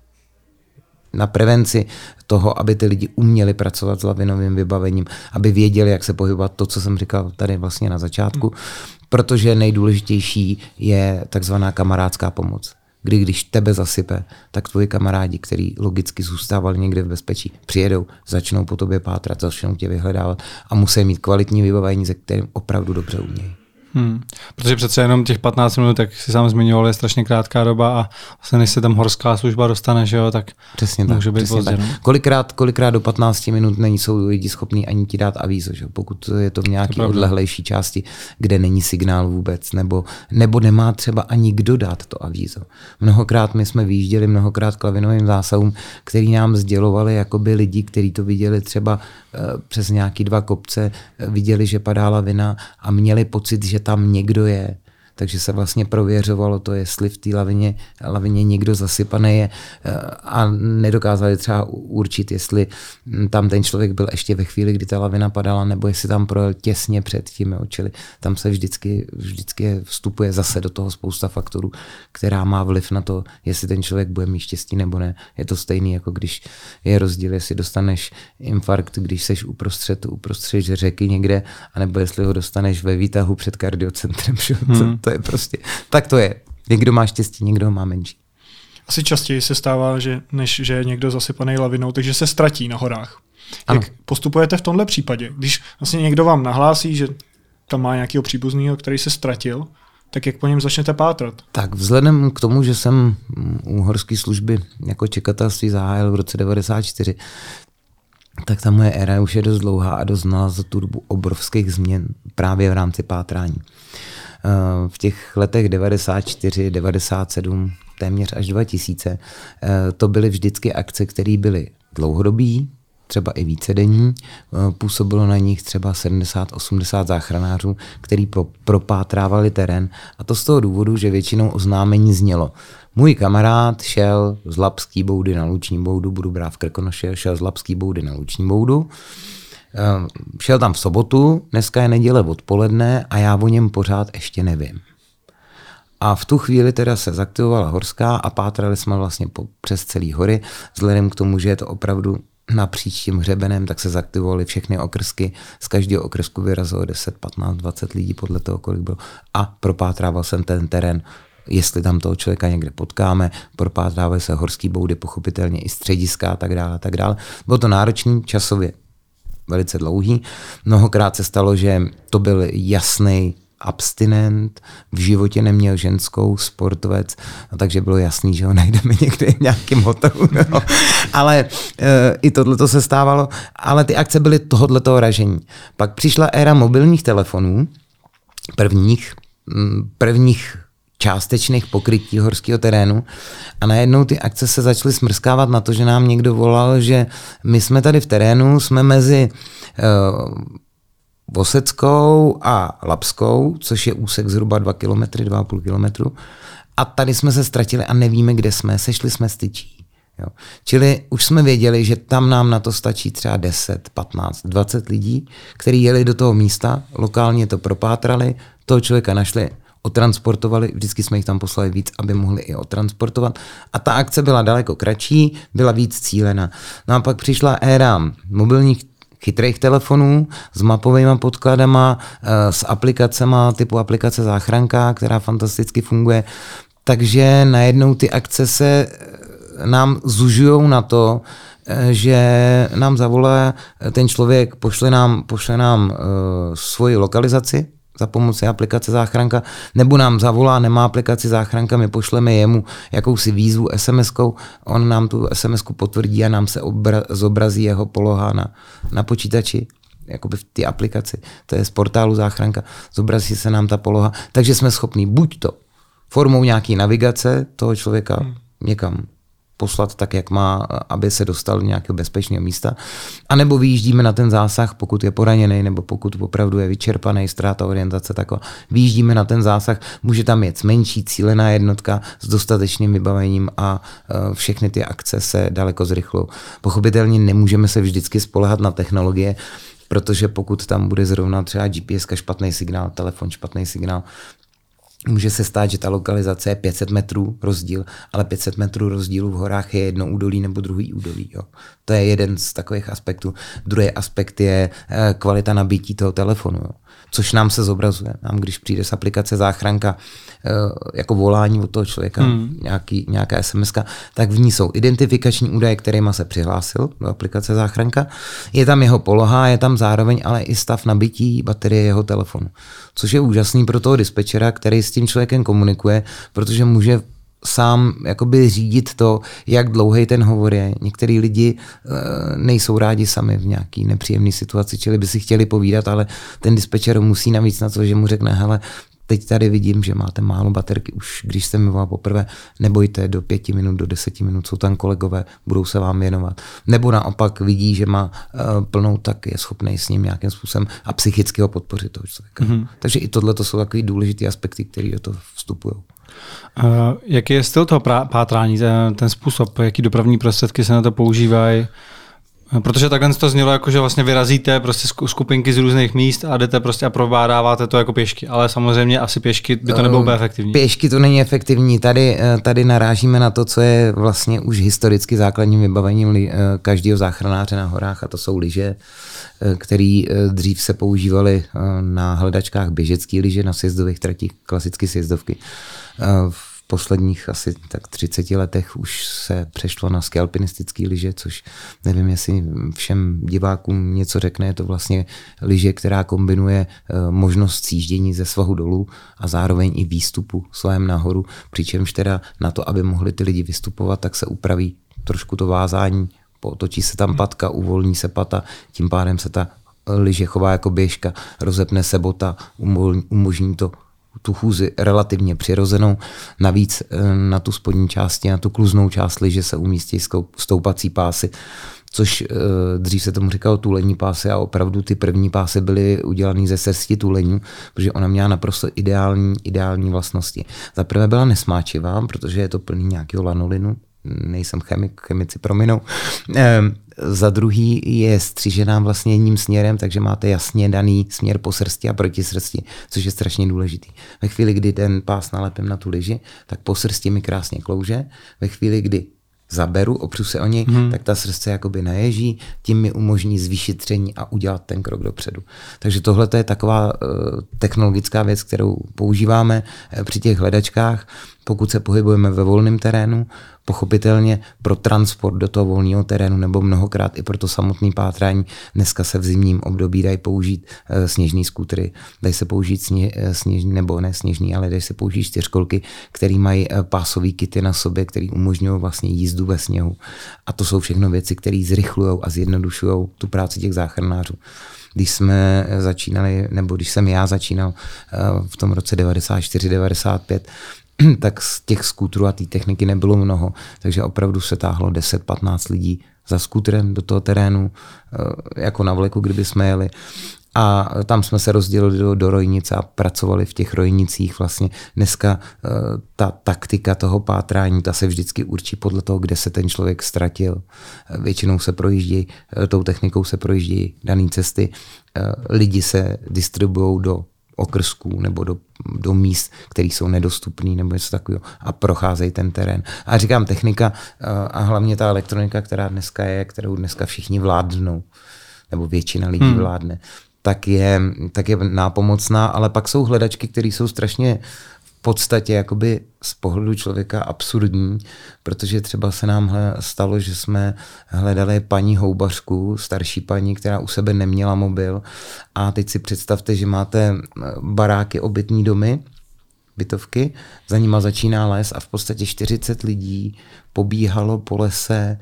na prevenci toho, aby ty lidi uměli pracovat s lavinovým vybavením, aby věděli, jak se pohybovat, to, co jsem říkal tady vlastně na začátku, protože nejdůležitější je takzvaná kamarádská pomoc kdy když tebe zasype, tak tvoji kamarádi, kteří logicky zůstávali někde v bezpečí, přijedou, začnou po tobě pátrat, začnou tě vyhledávat a musí mít kvalitní vybavení, ze kterým opravdu dobře umějí. Hmm. Protože přece jenom těch 15 minut, jak si sám zmiňoval, je strašně krátká doba a vlastně než se tam horská služba dostane, že jo, tak přesně může tak, být přesně pozdě. tak. No? Kolikrát, kolikrát do 15 minut není jsou lidi schopní ani ti dát avízo, že? pokud je to v nějaké odlehlejší části, kde není signál vůbec, nebo, nebo nemá třeba ani kdo dát to avízo. Mnohokrát my jsme vyjížděli mnohokrát klavinovým zásahům, který nám sdělovali jakoby lidi, kteří to viděli třeba uh, přes nějaký dva kopce, uh, viděli, že padá lavina a měli pocit, že tam někdo je takže se vlastně prověřovalo to, jestli v té lavině, lavině někdo zasypaný je eh, a nedokázali třeba určit, jestli hm, tam ten člověk byl ještě ve chvíli, kdy ta lavina padala, nebo jestli tam projel těsně před tím, jo. čili tam se vždycky, vždycky vstupuje zase do toho spousta faktorů, která má vliv na to, jestli ten člověk bude mít štěstí nebo ne. Je to stejný, jako když je rozdíl, jestli dostaneš infarkt, když seš uprostřed, uprostřed řeky někde, anebo jestli ho dostaneš ve výtahu před kardiocentrem. Hmm to je prostě, tak to je. Někdo má štěstí, někdo má menší. Asi častěji se stává, že než že je někdo zasypaný lavinou, takže se ztratí na horách. Ano. Jak postupujete v tomhle případě? Když vlastně někdo vám nahlásí, že tam má nějakého příbuzného, který se ztratil, tak jak po něm začnete pátrat? Tak vzhledem k tomu, že jsem u horské služby jako čekatelství zahájil v roce 94, tak ta moje éra už je dost dlouhá a doznala za tu dobu obrovských změn právě v rámci pátrání. Eh, v těch letech 94, 97, téměř až 2000, eh, to byly vždycky akce, které byly dlouhodobý, třeba i vícedenní. Eh, působilo na nich třeba 70-80 záchranářů, který propátrávali terén. A to z toho důvodu, že většinou oznámení znělo. Můj kamarád šel z Lapský boudy na Luční boudu, budu brát v Krkonoše, šel z Lapský boudy na Luční boudu šel tam v sobotu, dneska je neděle odpoledne a já o něm pořád ještě nevím. A v tu chvíli teda se zaktivovala horská a pátrali jsme vlastně po, přes celý hory. Vzhledem k tomu, že je to opravdu napříč tím hřebenem, tak se zaktivovaly všechny okrsky. Z každého okrsku vyrazilo 10, 15, 20 lidí podle toho, kolik bylo. A propátrával jsem ten terén jestli tam toho člověka někde potkáme, propátrávaly se horský boudy, pochopitelně i střediska a tak dále, a tak dále. Bylo to náročný časově, velice dlouhý. Mnohokrát se stalo, že to byl jasný abstinent, v životě neměl ženskou, sportovec, no, takže bylo jasný, že ho najdeme někde v nějakém hotelu. No. Ale e, i tohle to se stávalo, ale ty akce byly tohoto ražení. Pak přišla éra mobilních telefonů, prvních, prvních částečných pokrytí horského terénu a najednou ty akce se začaly smrskávat na to, že nám někdo volal, že my jsme tady v terénu, jsme mezi uh, Voseckou a Lapskou, což je úsek zhruba 2 km, 2,5 km. A tady jsme se ztratili a nevíme, kde jsme, sešli jsme styčí. Jo. Čili už jsme věděli, že tam nám na to stačí třeba 10, 15, 20 lidí, kteří jeli do toho místa, lokálně to propátrali, toho člověka našli, otransportovali, vždycky jsme jich tam poslali víc, aby mohli i otransportovat. A ta akce byla daleko kratší, byla víc cílena. No a pak přišla éra mobilních chytrých telefonů s mapovými podkladama, eh, s aplikacemi typu aplikace Záchranka, která fantasticky funguje. Takže najednou ty akce se eh, nám zužují na to, eh, že nám zavolá ten člověk, pošle nám, pošle nám uh, svoji lokalizaci, za pomoci aplikace záchranka, nebo nám zavolá, nemá aplikaci záchranka, my pošleme jemu jakousi výzvu SMS-kou, on nám tu SMS-ku potvrdí a nám se obra- zobrazí jeho poloha na, na počítači, jakoby v té aplikaci, to je z portálu záchranka, zobrazí se nám ta poloha, takže jsme schopni buď to formou nějaký navigace toho člověka hmm. někam poslat tak, jak má, aby se dostal do nějakého bezpečného místa. A nebo vyjíždíme na ten zásah, pokud je poraněný, nebo pokud opravdu je vyčerpaný, ztráta orientace taková. Vyjíždíme na ten zásah, může tam jet menší cílená jednotka s dostatečným vybavením a e, všechny ty akce se daleko zrychlou. Pochopitelně nemůžeme se vždycky spolehat na technologie, protože pokud tam bude zrovna třeba GPS špatný signál, telefon špatný signál, Může se stát, že ta lokalizace je 500 metrů rozdíl, ale 500 metrů rozdílu v horách je jedno údolí nebo druhý údolí. Jo. To je jeden z takových aspektů. Druhý aspekt je eh, kvalita nabití toho telefonu. Jo což nám se zobrazuje. Nám, když přijde z aplikace záchranka eh, jako volání od toho člověka, hmm. nějaký, nějaká SMS, tak v ní jsou identifikační údaje, kterými se přihlásil do aplikace záchranka. Je tam jeho poloha, je tam zároveň ale i stav nabití baterie jeho telefonu. Což je úžasný pro toho dispečera, který s tím člověkem komunikuje, protože může sám jakoby řídit to, jak dlouhý ten hovor je. Některý lidi e, nejsou rádi sami v nějaký nepříjemné situaci, čili by si chtěli povídat, ale ten dispečer musí navíc na to, že mu řekne, hele, teď tady vidím, že máte málo baterky, už když jste mi volal poprvé, nebojte, do pěti minut, do deseti minut jsou tam kolegové, budou se vám věnovat. Nebo naopak vidí, že má uh, plnou, tak je schopný s ním nějakým způsobem a psychicky ho podpořit toho člověka. Mm-hmm. Takže i tohle to jsou takové důležité aspekty, které do toho vstupují. Uh, jaký je styl toho pátrání, ten, ten způsob, jaký dopravní prostředky se na to používají? Eh, protože takhle to znělo jako, že vlastně vyrazíte prostě skupinky z různých míst a jdete prostě a provbádáváte to jako pěšky, ale samozřejmě asi pěšky by to nebylo úplně efektivní. Pěšky to není efektivní, tady, tady narážíme na to, co je vlastně už historicky základním vybavením každého záchranáře na horách a to jsou lyže, který dřív se používaly na hledačkách běžecké lyže, na sjezdových tratích, klasicky sjezdovky. V posledních asi tak 30 letech už se přešlo na skialpinistický lyže, což nevím, jestli všem divákům něco řekne. Je to vlastně lyže, která kombinuje eh, možnost sjíždění ze svahu dolů a zároveň i výstupu svahem nahoru, přičemž teda na to, aby mohli ty lidi vystupovat, tak se upraví trošku to vázání, potočí se tam patka, uvolní se pata, tím pádem se ta lyže chová jako běžka, rozepne se bota, umožní to tu chůzi relativně přirozenou. Navíc eh, na tu spodní části, na tu kluznou část liže se umístí stoupací pásy, což eh, dřív se tomu říkalo tulení pásy a opravdu ty první pásy byly udělané ze srsti tulení, protože ona měla naprosto ideální, ideální vlastnosti. Za prvé byla nesmáčivá, protože je to plný nějakého lanolinu, nejsem chemik, chemici prominou. Ehm, za druhý je střížená vlastně jedním směrem, takže máte jasně daný směr po srsti a proti srsti, což je strašně důležitý. Ve chvíli, kdy ten pás nalepím na tu liži, tak po srsti mi krásně klouže. Ve chvíli, kdy zaberu, opřu se o něj, hmm. tak ta srdce jakoby naježí, tím mi umožní zvýšit tření a udělat ten krok dopředu. Takže tohle je taková uh, technologická věc, kterou používáme uh, při těch hledačkách, pokud se pohybujeme ve volném terénu, pochopitelně pro transport do toho volného terénu nebo mnohokrát i pro to samotné pátrání. Dneska se v zimním období dají použít uh, sněžní skútry, dají se použít sně, uh, sněžní, nebo ne sněžní, ale dají se použít čtyřkolky, které mají uh, pásové kity na sobě, které umožňují vlastně jízdu ve sněhu. A to jsou všechno věci, které zrychlují a zjednodušují tu práci těch záchranářů když jsme začínali, nebo když jsem já začínal v tom roce 94-95, tak z těch skútrů a té techniky nebylo mnoho, takže opravdu se táhlo 10-15 lidí za skútrem do toho terénu, eh, jako na vleku, kdyby jsme jeli. A tam jsme se rozdělili do, do rojnice a pracovali v těch rojnicích. Vlastně dneska uh, ta taktika toho pátrání, ta se vždycky určí podle toho, kde se ten člověk ztratil. Většinou se projíždí, tou technikou se projíždí dané cesty. Lidi se distribuují do okrsků nebo do, do míst, které jsou nedostupné nebo něco takového a procházejí ten terén. A říkám technika eh, a hlavně ta elektronika, která dneska je, kterou dneska všichni vládnou, nebo většina lidí hmm. vládne, tak je, tak je nápomocná, ale pak jsou hledačky, které jsou strašně podstatě jakoby z pohledu člověka absurdní, protože třeba se nám stalo, že jsme hledali paní houbařku, starší paní, která u sebe neměla mobil. A teď si představte, že máte baráky, obytní domy, bytovky, za nima začíná les a v podstatě 40 lidí pobíhalo po lese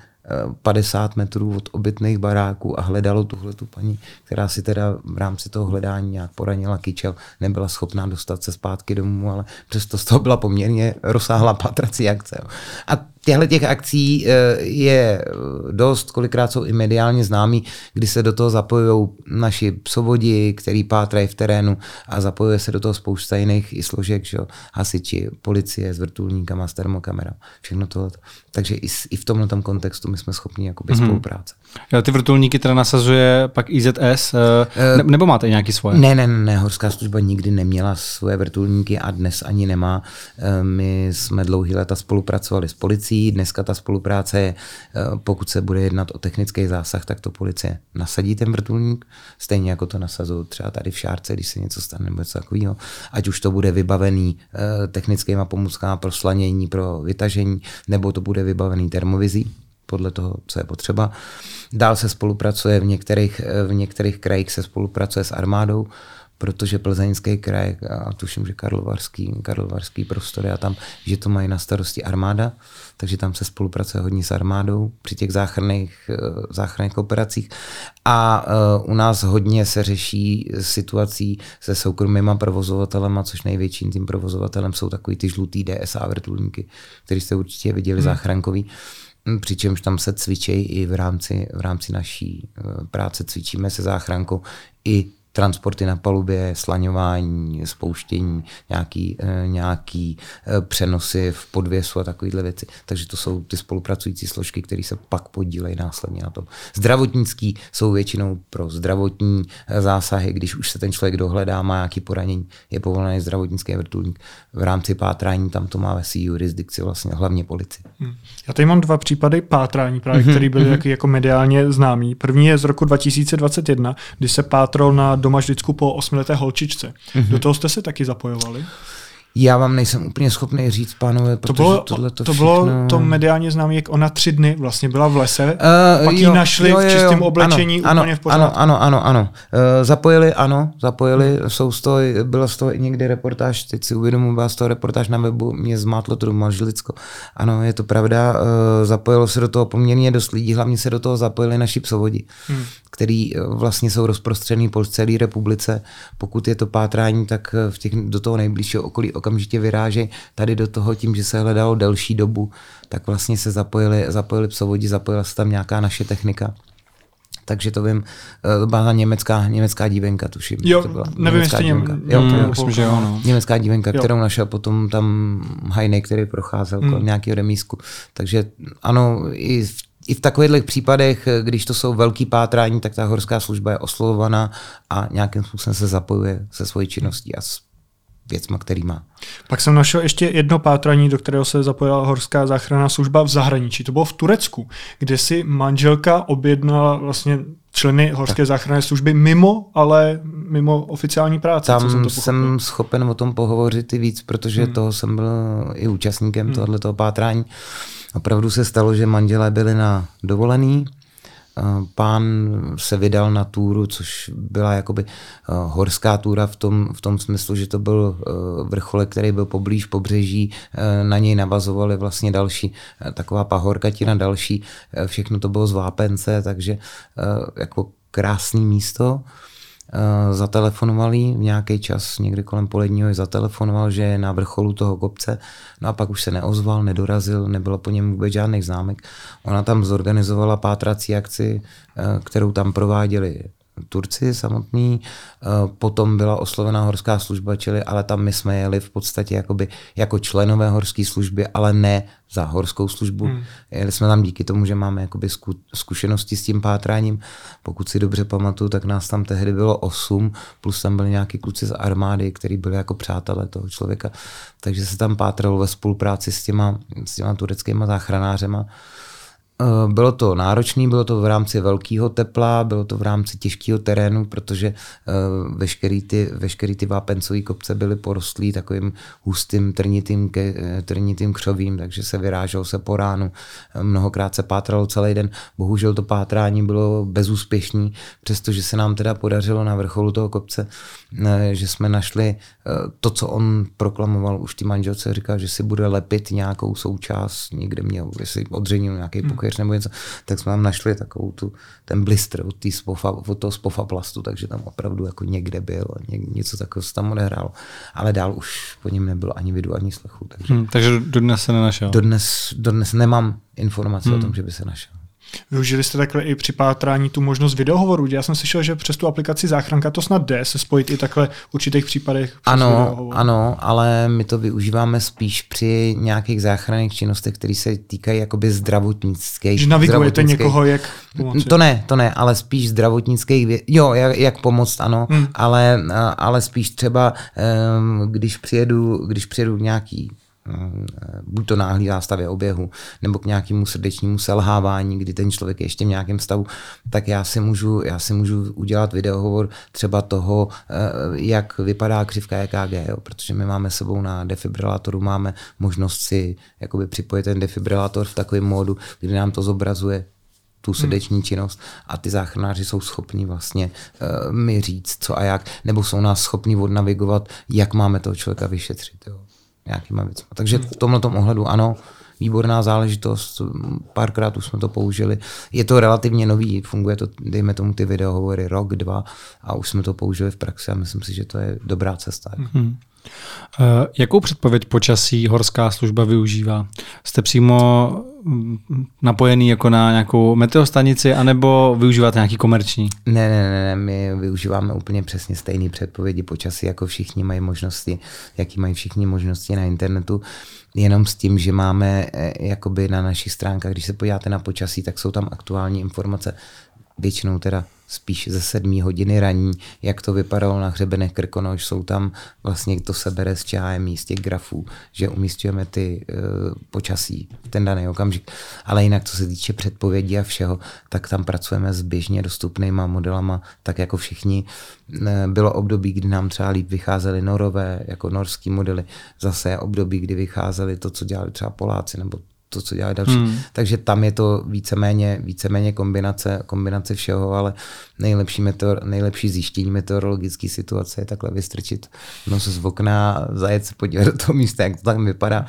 50 metrů od obytných baráků a hledalo tuhle tu paní, která si teda v rámci toho hledání nějak poranila kyčel, nebyla schopná dostat se zpátky domů, ale přesto z toho byla poměrně rozsáhlá patrací akce. A těchto těch akcí eh, je dost, kolikrát jsou i mediálně známí, kdy se do toho zapojují naši psovodi, který pátrají v terénu a zapojuje se do toho spousta jiných i složek, že? hasiči, policie s vrtulníkama, s termokamerou, všechno tohle. Takže i, i v tomhle kontextu my jsme schopni jakoby mm-hmm. spolupráce. Ty vrtulníky teda nasazuje pak IZS, eh, ne, nebo máte nějaký svoje? Ne, ne, ne, horská služba nikdy neměla svoje vrtulníky a dnes ani nemá. Eh, my jsme dlouhý léta spolupracovali s policií, dneska ta spolupráce je, eh, pokud se bude jednat o technický zásah, tak to policie nasadí ten vrtulník, stejně jako to nasazují třeba tady v Šárce, když se něco stane nebo něco takového, ať už to bude vybavený technickýma pomůckama pro slanění, pro vytažení, nebo to bude vybavený termovizí, podle toho, co je potřeba. Dál se spolupracuje v některých, v některých krajích se spolupracuje s armádou, protože plzeňský kraj, a tuším, že Karlovarský, Karlovarský prostor, a tam, že to mají na starosti armáda, takže tam se spolupracuje hodně s armádou při těch záchranných, záchranných operacích. A uh, u nás hodně se řeší situací se soukromýma provozovatelema, což největším tím provozovatelem jsou takový ty žlutý DSA vrtulníky, který jste určitě viděli hmm. záchrankový. Hm, přičemž tam se cvičí i v rámci, v rámci naší eh, práce, cvičíme se záchrankou i transporty na palubě, slaňování, spouštění, nějaký, eh, nějaký eh, přenosy v podvěsu a takovéhle věci. Takže to jsou ty spolupracující složky, které se pak podílejí následně na tom. Zdravotnický jsou většinou pro zdravotní eh, zásahy, když už se ten člověk dohledá, má nějaký poranění, je povolený zdravotnický vrtulník. V rámci pátrání tam to má ve své jurisdikci vlastně hlavně policie. Hmm. Já tady mám dva případy pátrání, právě, mm-hmm. které byly mm-hmm. jako mediálně známý. První je z roku 2021, kdy se pátral na doma vždycky po osmileté holčičce. Mm-hmm. Do toho jste se taky zapojovali? Já vám nejsem úplně schopný říct, pánové, protože to bylo, tohle to, to všechno... bylo to mediálně známé, jak ona tři dny vlastně byla v lese, uh, pak ji našli jo, jo, jo, v čistém oblečení ano, úplně v pořádku. Ano, ano, ano, ano. Uh, zapojili, ano, zapojili, hmm. jsou z toho, byla z toho i někdy reportáž, teď si uvědomuji, byla z toho reportáž na webu, mě zmátlo to doma Žlicko. Ano, je to pravda, uh, zapojilo se do toho poměrně dost lidí, hlavně se do toho zapojili naši psovodi. Hmm který eh, vlastně jsou rozprostřený po celé republice. Pokud je to pátrání, tak eh, v těch, do toho nejbližšího okolí okamžitě vyráží. Tady do toho tím, že se hledalo delší dobu, tak vlastně se zapojili, zapojili psovodi, zapojila se tam nějaká naše technika. Takže to vím, eh, to byla německá, německá dívenka, tuším. Jo, to byla nevím, jestli dívenka. Jo, mm, to, myslím, že jo, no. Německá dívenka, jo. kterou našel potom tam Hajnej, který procházel mm. kolem nějakého remísku. Takže ano, i v i v takových případech, když to jsou velký pátrání, tak ta horská služba je oslovovaná a nějakým způsobem se zapojuje se svojí činností a s věcma, který má. Pak jsem našel ještě jedno pátrání, do kterého se zapojila horská záchranná služba v zahraničí. To bylo v Turecku, kde si manželka objednala vlastně členy horské tak. záchranné služby mimo, ale mimo oficiální práce. Tam jsem, to jsem schopen o tom pohovořit i víc, protože hmm. toho jsem byl i účastníkem hmm. tohoto pátrání. Opravdu se stalo, že manželé byli na dovolený, pán se vydal na túru, což byla jakoby horská túra v tom, v tom smyslu, že to byl vrcholek, který byl poblíž pobřeží, na něj navazovali vlastně další, taková pahorkatina další, všechno to bylo z vápence, takže jako krásný místo. Eh, zatelefonoval jí v nějaký čas, někdy kolem poledního zatelefonoval, že je na vrcholu toho kopce, no a pak už se neozval, nedorazil, nebylo po něm vůbec žádných známek. Ona tam zorganizovala pátrací akci, eh, kterou tam prováděli Turci samotní, eh, potom byla oslovená horská služba, čili ale tam my jsme jeli v podstatě jakoby, jako členové horské služby, ale ne za horskou službu. Hmm. Jeli jsme tam díky tomu, že máme jakoby zkušenosti s tím pátráním. Pokud si dobře pamatuju, tak nás tam tehdy bylo osm, plus tam byli nějaký kluci z armády, kteří byli jako přátelé toho člověka. Takže se tam pátralo ve spolupráci s těma, s těma tureckýma záchranářema. Eh, bylo to náročné, bylo to v rámci velkého tepla, bylo to v rámci těžkého terénu, protože eh, veškerý ty, veškerý ty vápencové kopce byly porostlý takovým hustým trnitým, eh, trnitým křovím, takže se vyráželo se po ránu. Mnohokrát se pátralo celý den. Bohužel to pátrání bylo bezúspěšné, přestože se nám teda podařilo na vrcholu toho kopce, že jsme našli to, co on proklamoval už ty manželce, říkal, že si bude lepit nějakou součást, někde měl, jestli odřenil nějaký hmm kuchař nebo něco, tak jsme tam našli takovou tu, ten blister od, tý spofa, od toho spofa plastu, takže tam opravdu jako někde byl, ně, něco takového se tam odehrálo. Ale dál už po něm nebylo ani vidu, ani slechu. Takže, hmm, takže dodnes se nenašel? Dodnes, dodnes nemám informace hmm. o tom, že by se našel. Využili jste takhle i při pátrání tu možnost videohovoru? Já jsem slyšel, že přes tu aplikaci záchranka to snad jde se spojit i takhle v určitých případech. Ano, ano, ale my to využíváme spíš při nějakých záchranných činnostech, které se týkají jakoby zdravotnických. Že navigujete někoho, jak pomoci? To ne, to ne, ale spíš zdravotnických, jo, jak, jak pomoct, ano, hmm. ale, ale spíš třeba, když přijedu, když přijedu nějaký buď to náhlý zástavě oběhu, nebo k nějakému srdečnímu selhávání, kdy ten člověk je ještě v nějakém stavu, tak já si můžu, já si můžu udělat videohovor třeba toho, eh, jak vypadá křivka EKG, jo, protože my máme sebou na defibrilátoru, máme možnost si jakoby připojit ten defibrilátor v takovém módu, kdy nám to zobrazuje tu hmm. srdeční činnost a ty záchranáři jsou schopni vlastně uh, mi říct, co a jak, nebo jsou nás schopni odnavigovat, jak máme toho člověka vyšetřit. Jo nějakýma věcmi. Takže v tomhle ohledu ano, výborná záležitost, párkrát už jsme to použili. Je to relativně nový, funguje to, dejme tomu ty videohovory rok, dva a už jsme to použili v praxi a myslím si, že to je dobrá cesta. Mm-hmm. Uh, jakou předpověď počasí horská služba využívá? Jste přímo mm, napojený jako na nějakou meteostanici, anebo využíváte nějaký komerční? Ne, ne, ne, ne, my využíváme úplně přesně stejné předpovědi počasí, jako všichni mají možnosti, jaký mají všichni možnosti na internetu, jenom s tím, že máme eh, jakoby na našich stránkách, když se podíváte na počasí, tak jsou tam aktuální informace, většinou teda spíš ze sedmí hodiny raní, jak to vypadalo na hřebenech Krkonoš, jsou tam vlastně to se bere z z těch grafů, že umístujeme ty uh, počasí v ten daný okamžik. Ale jinak, co se týče předpovědí a všeho, tak tam pracujeme s běžně dostupnýma modelama, tak jako všichni. Bylo období, kdy nám třeba líp vycházely norové, jako norský modely, zase období, kdy vycházely to, co dělali třeba Poláci nebo to, co dělají další. Hmm. Takže tam je to víceméně, víceméně kombinace, kombinace všeho, ale nejlepší, meteor, nejlepší zjištění meteorologické situace je takhle vystrčit nos z okna, zajet se podívat do toho místa, jak to tam vypadá.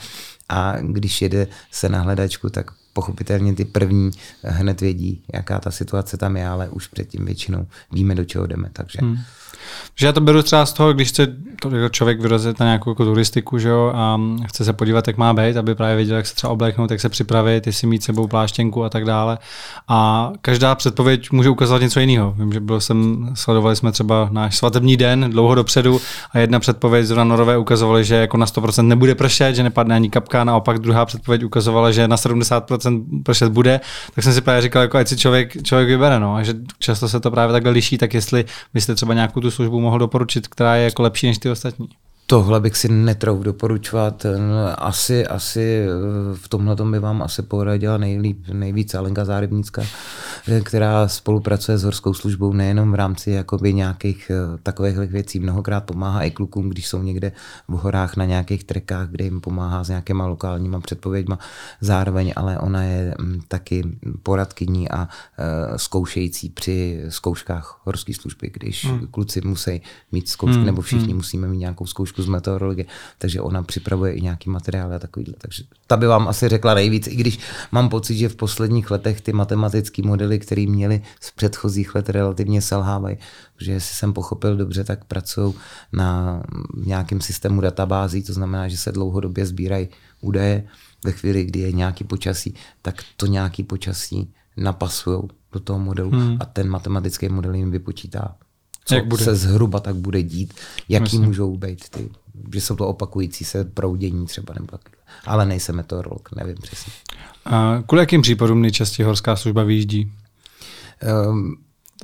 A když jede se na hledačku, tak pochopitelně ty první hned vědí, jaká ta situace tam je, ale už předtím většinou víme, do čeho jdeme. Takže hmm. Že já to beru třeba z toho, když chce jako člověk vyrazit na nějakou jako turistiku že jo, a chce se podívat, jak má být, aby právě věděl, jak se třeba obléknout, jak se připravit, jestli mít sebou pláštěnku a tak dále. A každá předpověď může ukazovat něco jiného. Vím, že byl jsem, sledovali jsme třeba náš svatební den dlouho dopředu a jedna předpověď zrovna norové ukazovaly, že jako na 100% nebude pršet, že nepadne ani kapka, naopak druhá předpověď ukazovala, že na 70% pršet bude, tak jsem si právě říkal, jako ať si člověk, člověk vybere, no, a že často se to právě takhle liší, tak jestli byste třeba nějakou tu službu mohl doporučit, která je jako lepší než ty ostatní? Tohle bych si netrouf doporučovat. Asi, asi eh, v tomhle by vám asi poradila nejlíp, nejvíc Alenka Zárybnická, která spolupracuje s horskou službou nejenom v rámci jakoby nějakých eh, takových věcí. Mnohokrát pomáhá i klukům, když jsou někde v horách na nějakých trekách, kde jim pomáhá s nějakýma lokálníma předpověďma zároveň, ale ona je mm, taky poradkyní a zkoušející při zkouškách horské služby, když hmm. kluci musí mít zkoušky, hmm. nebo všichni hmm. musíme mít nějakou zkoušku z meteorologie, takže ona připravuje i nějaký materiály a takovýhle. Takže ta by vám asi řekla nejvíc, i když mám pocit, že v posledních letech ty matematické modely, které měly z předchozích let relativně selhávají, protože jestli jsem pochopil dobře, tak pracují na nějakém systému databází, to znamená, že se dlouhodobě sbírají údaje. Ve chvíli, kdy je nějaký počasí, tak to nějaký počasí napasují do toho modelu hmm. a ten matematický model jim vypočítá co jak bude? se zhruba tak bude dít, jaký Myslím. můžou být ty, že jsou to opakující se proudění třeba, nebo ale nejsem meteorolog, nevím přesně. A kvůli jakým případům nejčastěji horská služba vyjíždí? Um,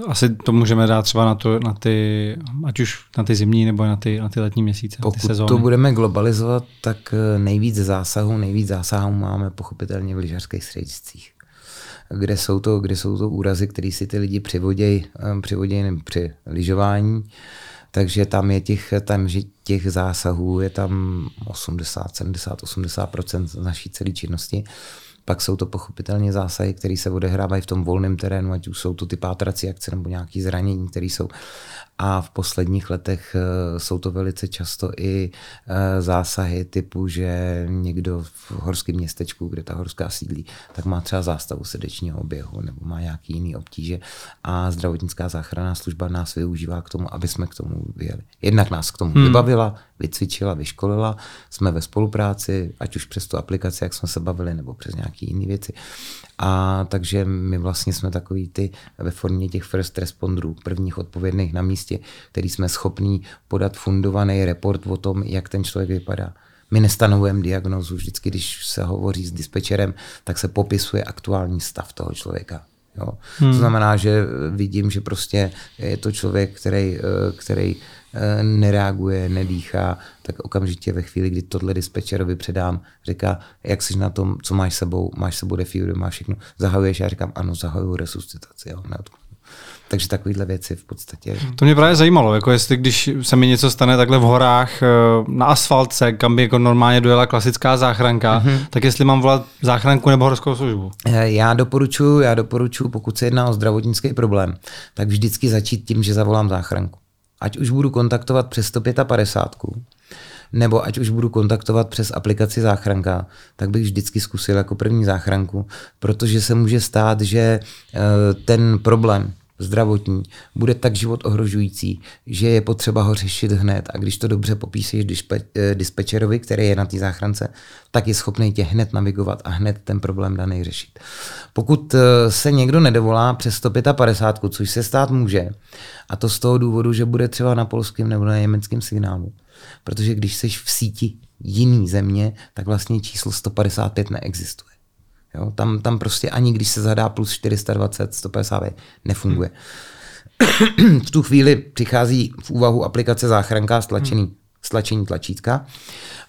asi to můžeme dát třeba na, to, na ty, ať už na ty zimní nebo na ty, na ty letní měsíce, Pokud ty sezóny. to budeme globalizovat, tak eh, nejvíc zásahů, nejvíc zásahů máme pochopitelně v lyžařských střediscích kde jsou to, kde jsou to úrazy, které si ty lidi přivodějí, um, přivodějí při lyžování. Takže tam je těch, tam, že těch zásahů je tam 80, 70, 80% naší celé činnosti. Pak jsou to pochopitelně zásahy, které se odehrávají v tom volném terénu, ať už jsou to ty pátrací akce nebo nějaké zranění, které jsou a v posledních letech eh, jsou to velice často i eh, zásahy typu, že někdo v horském městečku, kde ta horská sídlí, tak má třeba zástavu srdečního oběhu nebo má nějaký jiný obtíže a zdravotnická záchranná služba nás využívá k tomu, aby jsme k tomu vyjeli. Jednak nás k tomu hmm. vybavila, vycvičila, vyškolila, jsme ve spolupráci, ať už přes tu aplikaci, jak jsme se bavili, nebo přes nějaké jiné věci. A takže my vlastně jsme takový ty ve formě těch first responderů, prvních odpovědných na místě, který jsme schopní podat fundovaný report o tom, jak ten člověk vypadá. My nestanovujeme diagnozu, vždycky, když se hovoří s dispečerem, tak se popisuje aktuální stav toho člověka. Jo. Hmm. To znamená, že vidím, že prostě je to člověk, který, eh, který eh, nereaguje, nedýchá, tak okamžitě ve chvíli, kdy tohle dispečerovi předám, říká, jak jsi na tom, co máš sebou, máš sebou defibru, máš všechno, zahajuješ, já říkám, ano, zahajuju resuscitaci, jo, neodkladu. Takže takovéhle věci v podstatě. To mě právě zajímalo, jako jestli když se mi něco stane takhle v horách eh, na asfaltce, kam by jako normálně dojela klasická záchranka, mm-hmm. tak jestli mám volat záchranku nebo horskou službu. Eh, já doporučuji, já doporučuji, pokud se jedná o zdravotnický problém, tak vždycky začít tím, že zavolám záchranku. Ať už budu kontaktovat přes 155, nebo ať už budu kontaktovat přes aplikaci záchranka, tak bych vždycky zkusil jako první záchranku, protože se může stát, že eh, ten problém, zdravotní bude tak život ohrožující, že je potřeba ho řešit hned a když to dobře popíšeš dispe, eh, dispečerovi, který je na té záchrance, tak je schopný tě hned navigovat a hned ten problém daný řešit. Pokud eh, se někdo nedovolá přes 155, což se stát může, a to z toho důvodu, že bude třeba na polském nebo na německém signálu, protože když jsi v síti jiný země, tak vlastně číslo 155 neexistuje. Jo, tam, tam prostě ani když se zadá plus 420, 150 nefunguje. Hmm. v tu chvíli přichází v úvahu aplikace záchranka stlačený, hmm. stlačení tlačítka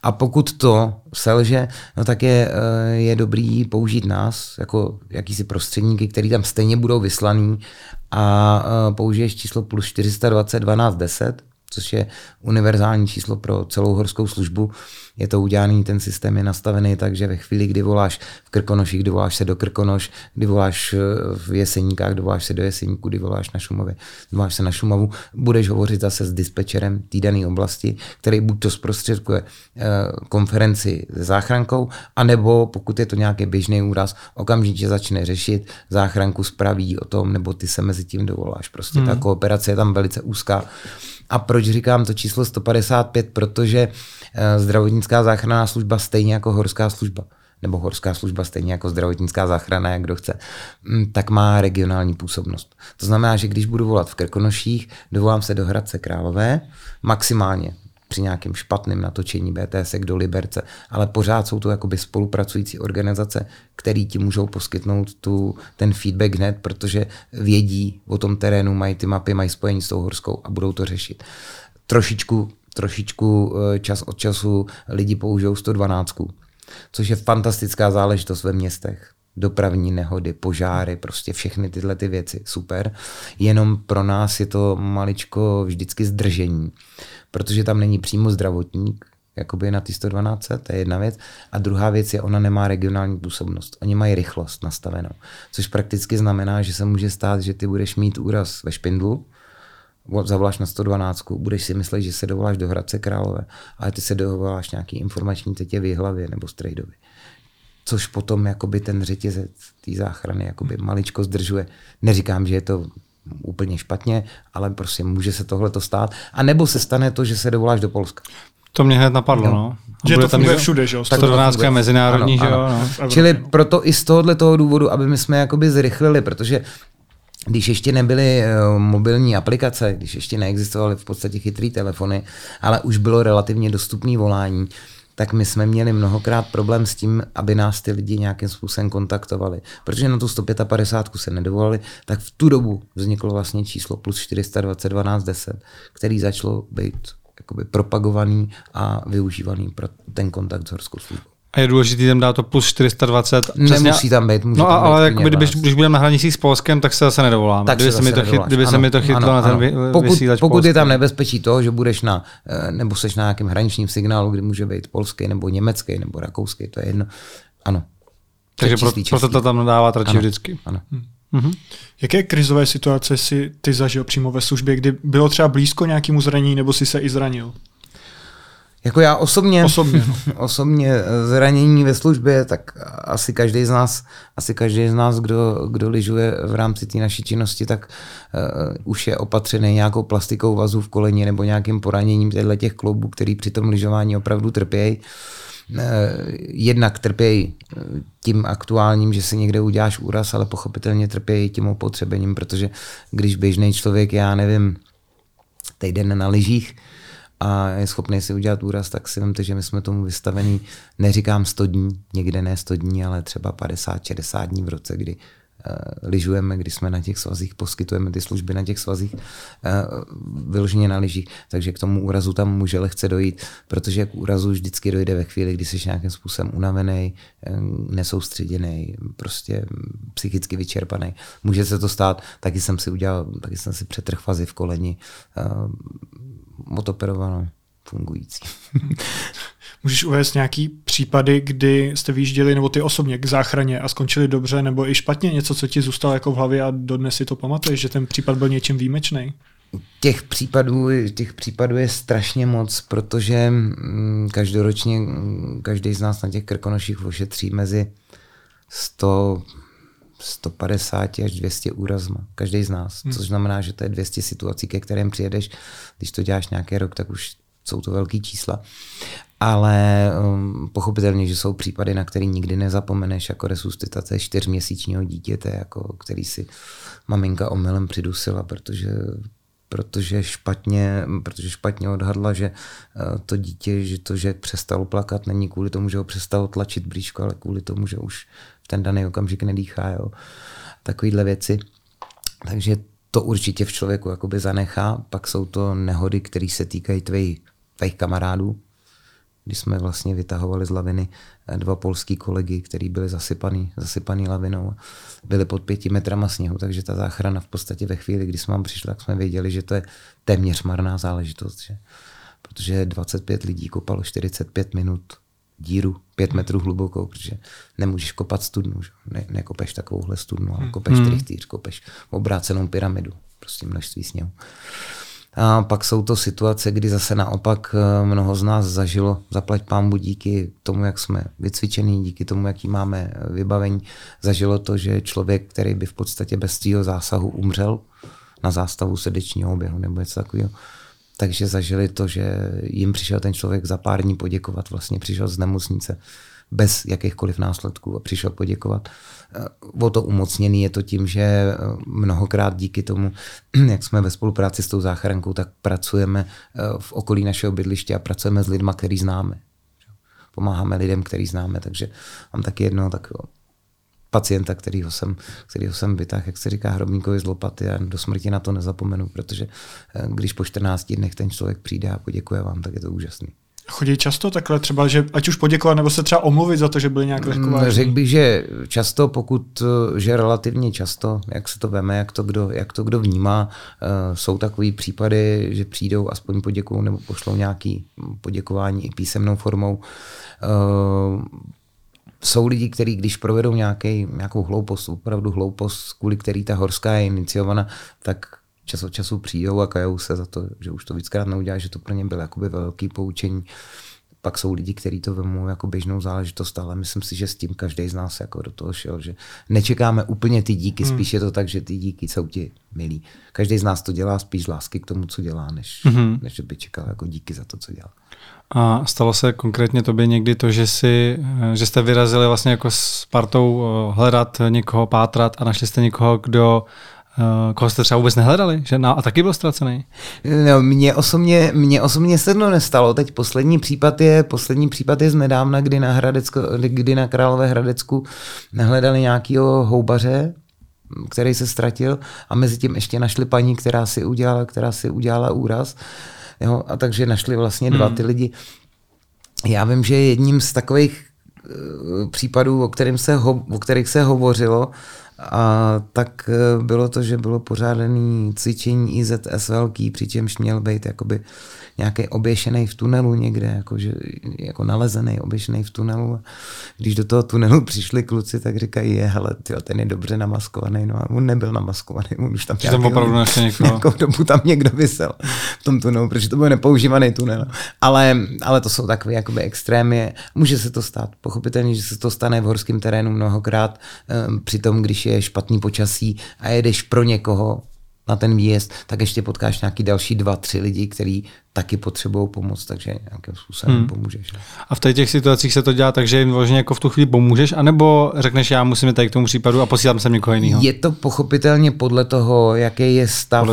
a pokud to selže, no tak je, eh, je dobrý použít nás jako jakýsi prostředníky, který tam stejně budou vyslaný a eh, použiješ číslo plus 420 12 10 což je univerzální číslo pro celou horskou službu. Je to udělaný, ten systém je nastavený tak, že ve chvíli, kdy voláš v Krkonoších, kdy voláš se do Krkonoš, kdy voláš eh, v Jeseníkách, kdy voláš se do Jeseníku, kdy voláš na Šumově, kdy voláš se na Šumavu, budeš hovořit zase s dispečerem té dané oblasti, který buď to zprostředkuje eh, konferenci se záchrankou, anebo pokud je to nějaký běžný úraz, okamžitě začne řešit, záchranku spraví o tom, nebo ty se mezi tím dovoláš. Prostě hmm. ta kooperace je tam velice úzká. A proč říkám to číslo 155? Protože eh, zdravotnická záchranná služba stejně jako horská služba nebo horská služba stejně jako zdravotnická záchrana, jak kdo chce, mm, tak má regionální působnost. To znamená, že když budu volat v Krkonoších, dovolám se do Hradce Králové, maximálně při nějakém špatném natočení BTS do Liberce, ale pořád jsou to jakoby spolupracující organizace, které ti můžou poskytnout tu, ten feedback hned, protože vědí o tom terénu, mají ty mapy, mají spojení s tou horskou a budou to řešit. Trošičku, trošičku eh, čas od času lidi použijou 112, což je fantastická záležitost ve městech dopravní nehody, požáry, prostě všechny tyhle ty věci, super. Jenom pro nás je to maličko vždycky zdržení, protože tam není přímo zdravotník, jakoby na ty 112, to je jedna věc. A druhá věc je, ona nemá regionální působnost. Oni mají rychlost nastavenou, což prakticky znamená, že se může stát, že ty budeš mít úraz ve špindlu, zavoláš na 112, budeš si myslet, že se dovoláš do Hradce Králové, ale ty se dovoláš nějaký informační tetě v hlavě nebo strejdovi což potom jakoby ten řetězec té záchrany jakoby maličko zdržuje. Neříkám, že je to úplně špatně, ale prostě může se tohle to stát. A nebo se stane to, že se dovoláš do Polska. To mě hned napadlo, no. no. Že to funguje všude, že jo? 112 je mezinárodní, ano, že jo? No. Čili proto i z tohohle toho důvodu, aby my jsme jakoby zrychlili, protože když ještě nebyly uh, mobilní aplikace, když ještě neexistovaly v podstatě chytrý telefony, ale už bylo relativně dostupné volání, tak my jsme měli mnohokrát problém s tím, aby nás ty lidi nějakým způsobem kontaktovali. Protože na tu 155 se nedovolali, tak v tu dobu vzniklo vlastně číslo plus 422 10, který začalo být jakoby propagovaný a využívaný pro ten kontakt s horskou službou. A je důležité tam dát to plus 420. Přesně. Nemusí tam být. Může no tam ale být jakoby, když, když budeme na hranicích s Polskem, tak se zase nedovoláme. Tak kdyby se, mi to, chyt, kdyby ano, se mi to chytlo ano, na ten ano. pokud, pokud je tam nebezpečí toho, že budeš na, eh, nebo seš na nějakém hraničním signálu, kdy může být polský, nebo německý, nebo rakouský, to je jedno. Ano. Takže pro, proto to tam dává radši vždycky. Ano. Hm. Mm-hmm. Jaké krizové situace si ty zažil přímo ve službě, kdy bylo třeba blízko nějakému zranění, nebo si se i zranil? Jako já osobně, osobně, no. osobně eh, zranění ve službě, tak asi každý z nás, asi každý z nás, kdo, kdo lyžuje v rámci té naší činnosti, tak uh, už je opatřený nějakou plastikou vazu v koleni nebo nějakým poraněním těchto těch kloubů, který při tom lyžování opravdu trpějí. Uh, jednak trpějí tím aktuálním, že si někde uděláš úraz, ale pochopitelně trpějí tím opotřebením, protože když běžný člověk, já nevím, týden na lyžích, a je schopný si udělat úraz, tak si vemte, že my jsme tomu vystavení, neříkám 100 dní, někde ne 100 dní, ale třeba 50-60 dní v roce, kdy uh, lyžujeme, kdy jsme na těch svazích, poskytujeme ty služby na těch svazích, uh, vyloženě na lyžích, takže k tomu úrazu tam může lehce dojít, protože k úrazu vždycky dojde ve chvíli, kdy jsi nějakým způsobem unavený, nesoustředěný, prostě psychicky vyčerpaný. Může se to stát, taky jsem si udělal, taky jsem si přetrh fazy v koleni, odoperovanou, fungující. Můžeš uvést nějaký případy, kdy jste vyjížděli, nebo ty osobně k záchraně a skončili dobře, nebo i špatně, něco, co ti zůstalo jako v hlavě a dodnes si to pamatuješ, že ten případ byl něčím výjimečný? Těch případů, těch případů je strašně moc, protože mm, každoročně mm, každý z nás na těch krkonoších ošetří mezi 100, 150 až 200 úrazma, každý z nás, hmm. což znamená, že to je 200 situací, ke kterým přijedeš, když to děláš nějaký rok, tak už jsou to velký čísla. Ale um, pochopitelně, že jsou případy, na který nikdy nezapomeneš, jako resuscitace čtyřměsíčního dítěte, jako který si maminka omylem přidusila, protože protože špatně, protože špatně odhadla, že uh, to dítě, že to, že přestalo plakat, není kvůli tomu, že ho přestalo tlačit blížko, ale kvůli tomu, že už ten daný okamžik nedýchá. Jo. Takovýhle věci. Takže to určitě v člověku jakoby zanechá. Pak jsou to nehody, které se týkají tvých, kamarádů. Když jsme vlastně vytahovali z laviny eh, dva polský kolegy, který byli zasypaný, zasypaný lavinou, byli pod pěti metrama sněhu, takže ta záchrana v podstatě ve chvíli, kdy jsme vám přišli, tak jsme věděli, že to je téměř marná záležitost, že? protože 25 lidí kopalo 45 minut díru pět metrů hlubokou, protože nemůžeš kopat studnu, že? Ne, nekopeš takovouhle studnu, ale hmm. kopeš hmm. trichtýř, kopeš obrácenou pyramidu, prostě množství sněhu. A pak jsou to situace, kdy zase naopak eh, mnoho z nás zažilo, zaplať pámbu díky tomu, jak jsme vycvičení, díky tomu, jaký máme eh, vybavení, zažilo to, že člověk, který by v podstatě bez svého zásahu umřel na zástavu srdečního oběhu nebo něco takového, takže zažili to, že jim přišel ten člověk za pár dní poděkovat, vlastně přišel z nemocnice bez jakýchkoliv následků a přišel poděkovat. Eh, o to umocněný je to tím, že eh, mnohokrát díky tomu, jak jsme ve spolupráci s tou záchrankou, tak pracujeme eh, v okolí našeho bydliště a pracujeme s lidmi, který známe. Pomáháme lidem, který známe, takže mám taky jedno tak pacienta, kterýho jsem, kterýho jsem vytáhl, jak se říká, hrobníkovi z lopaty a do smrti na to nezapomenu, protože eh, když po 14 dnech ten člověk přijde a poděkuje vám, tak je to úžasný. Chodí často takhle třeba, že ať už poděkovat, nebo se třeba omluvit za to, že byli nějak lehkovážní? Mm, řekl bych, že často, pokud, eh, že relativně často, jak se to veme, jak to kdo, jak to kdo vnímá, uh, jsou takové případy, že přijdou, aspoň poděkují nebo pošlou nějaký poděkování i písemnou formou. Jsou lidi, kteří když provedou nějaký, nějakou hloupost, opravdu hloupost, kvůli který ta horská je iniciovaná, tak čas od času přijdou a kajou se za to, že už to víckrát neudělá, že to pro ně bylo jakoby velký poučení. Pak jsou lidi, kteří to vemou jako běžnou záležitost, ale myslím si, že s tím každý z nás jako do toho šel, že nečekáme úplně ty díky, hmm. spíš je to tak, že ty díky jsou ti milí. Každý z nás to dělá spíš z lásky k tomu, co dělá, než, hmm. než by čekal jako díky za to, co dělá. A stalo se konkrétně tobě někdy to, že, si, že jste vyrazili vlastně jako s partou eh, hledat někoho, pátrat a našli jste někoho, kdo koho jste třeba vůbec nehledali, že na, a taky byl ztracený? No, mně osobně, mně osobně se to nestalo. Teď poslední případ je, poslední případ je z nedávna, kdy na, Hradecko, kdy na Králové Hradecku nehledali nějakého houbaře, který se ztratil a mezi tím ještě našli paní, která si udělala, která si udělala úraz. Jo, a takže našli vlastně dva hmm. ty lidi. Já vím, že jedním z takových uh, případů, o, kterým se ho, o kterých se hovořilo, A tak eh, bylo to, že bylo pořádaný cvičení IZS velký, přičemž měl být jakoby nějaký oběšený v tunelu někde, jako, že, jako nalezený, oběšený v tunelu. Když do toho tunelu přišli kluci, tak říkají, je, hele, tyjo, ten je dobře namaskovaný, no a on nebyl namaskovaný, on už tam, nějaký, tam opravdu někoho. nějakou dobu tam někdo vysel v tom tunelu, protože to byl nepoužívaný tunel. Ale, ale to jsou takové jakoby extrémy. Může se to stát, pochopitelně, že se to stane v horském terénu mnohokrát, um, přitom, když je špatný počasí a jedeš pro někoho, na ten výjezd, tak ještě potkáš nějaký další dva, tři lidi, kteří taky potřebují pomoc, takže nějakým způsobem hmm. pomůžeš. A v těch situacích se to dělá tak, že jim vlastně jako v tu chvíli pomůžeš, anebo řekneš, já musím tady k tomu případu a posílám sem někoho jiného? Je to pochopitelně podle toho, jaký je stav,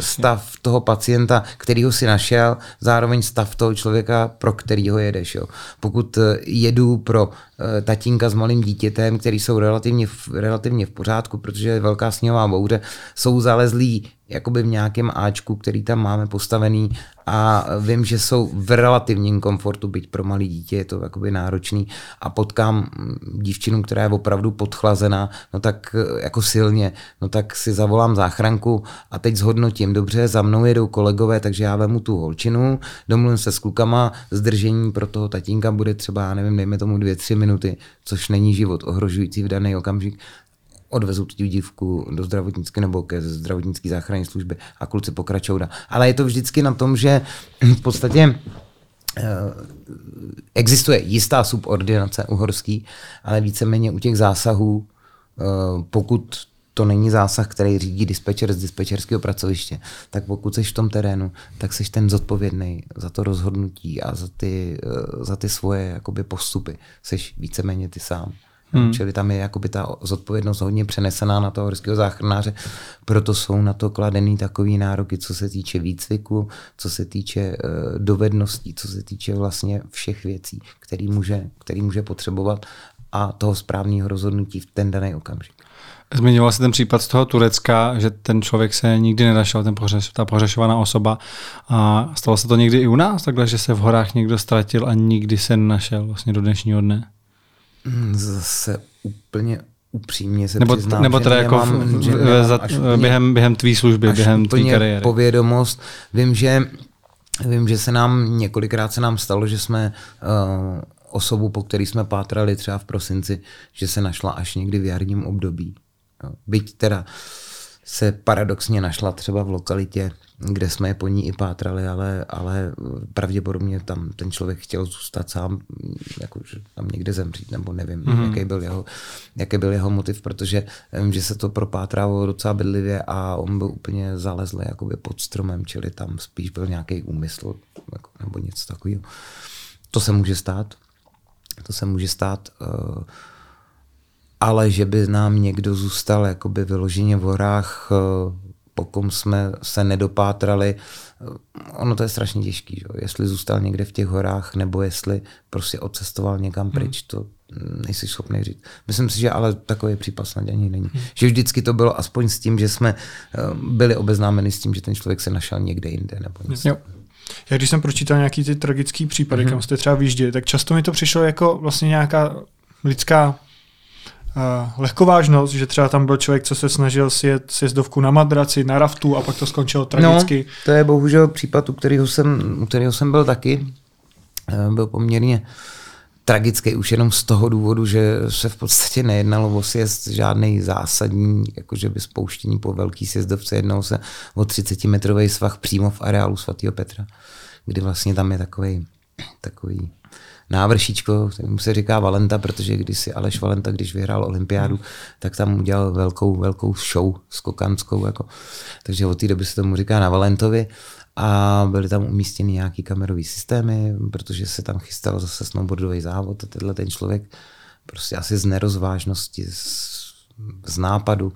stav toho pacienta, kterýho si našel, zároveň stav toho člověka, pro kterýho jedeš. Jo. Pokud eh, jedu pro eh, tatínka s malým dítětem, který jsou relativně, relativně v pořádku, protože je velká sněhová bouře, jsou zalezlí jakoby v nějakém Ačku, který tam máme postavený a vím, že jsou v relativním komfortu, byť pro malé dítě je to jakoby náročný. A potkám dívčinu, která je opravdu podchlazená, no tak jako silně, no tak si zavolám záchranku a teď zhodnotím, dobře, za mnou jedou kolegové, takže já vemu tu holčinu, domluvím se s klukama, zdržení pro toho tatínka bude třeba, já nevím, dejme tomu dvě, tři minuty, což není život ohrožující v daný okamžik odvezu tu dívku do zdravotnické nebo ke zdravotnické záchranné služby a kluci pokračují. Ale je to vždycky na tom, že v podstatě eh, existuje jistá subordinace uhorský, ale víceméně u těch zásahů, eh, pokud to není zásah, který řídí dispečer z dispečerského pracoviště, tak pokud jsi v tom terénu, tak jsi ten zodpovědný za to rozhodnutí a za ty, eh, za ty svoje jakoby, postupy. Jsi víceméně ty sám. Hmm. Čili tam je jakoby ta zodpovědnost hodně přenesená na toho horského záchranáře, proto jsou na to kladený takový nároky, co se týče výcviku, co se týče uh, dovedností, co se týče vlastně všech věcí, který může, který může potřebovat a toho správného rozhodnutí v ten daný okamžik. Zmiňoval se ten případ z toho Turecka, že ten člověk se nikdy nenašel, ten pohřeš, ta pohřešovaná osoba. A stalo se to někdy i u nás, takhle, že se v horách někdo ztratil a nikdy se nenašel vlastně do dnešního dne? Hmm, zase úplně upřímně se nebo, přiznám, nebo teda jako nemám, v, v, za, během, během tvý služby, během tvý kariéry. povědomost. Vím, že Vím, že se nám několikrát se nám stalo, že jsme uh, osobu, po který jsme pátrali třeba v prosinci, že se našla až někdy v jarním období. Byť teda se paradoxně našla třeba v lokalitě, kde jsme je po ní i pátrali, ale, ale pravděpodobně tam ten člověk chtěl zůstat sám, jako, že tam někde zemřít, nebo nevím, mm-hmm. jaký, byl jeho, jaký byl jeho motiv, protože vím, že se to propátralo docela bedlivě a on byl úplně zalezlý jakoby pod stromem, čili tam spíš byl nějaký úmysl jako, nebo něco takového. To se může stát. To se může stát. Uh, ale že by nám někdo zůstal jakoby vyloženě v horách, uh, pokom jsme se nedopátrali. Ono to je strašně těžké, jestli zůstal někde v těch horách, nebo jestli prostě odcestoval někam pryč, to nejsi schopný říct. Myslím si, že ale takový případ snad ani není. Hmm. Že vždycky to bylo aspoň s tím, že jsme eh, byli obeznámeni s tím, že ten člověk se našel někde jinde nebo něco. Jo. Já když jsem pročítal nějaký ty tragický případy, mm-hmm. kam jste třeba vyjížděli, tak často mi to přišlo jako vlastně nějaká lidská lehkovážnost, že třeba tam byl člověk, co se snažil sjet sjezdovku na madraci, na raftu a pak to skončilo tragicky. No, to je bohužel případ, u kterého jsem, u kterého jsem byl taky. Uh, byl poměrně tragický už jenom z toho důvodu, že se v podstatě nejednalo o sjezd žádný zásadní, jakože by spouštění po velký sjezdovce, jednalo se o 30-metrový svah přímo v areálu svatého Petra, kdy vlastně tam je takový takový návršíčko, mu se říká Valenta, protože když si Aleš Valenta, když vyhrál olympiádu, tak tam udělal velkou, velkou show skokanskou. Jako. Takže od té doby se tomu říká na Valentovi a byly tam umístěny nějaký kamerový systémy, protože se tam chystal zase snowboardový závod a tenhle ten člověk prostě asi z nerozvážnosti, z z nápadu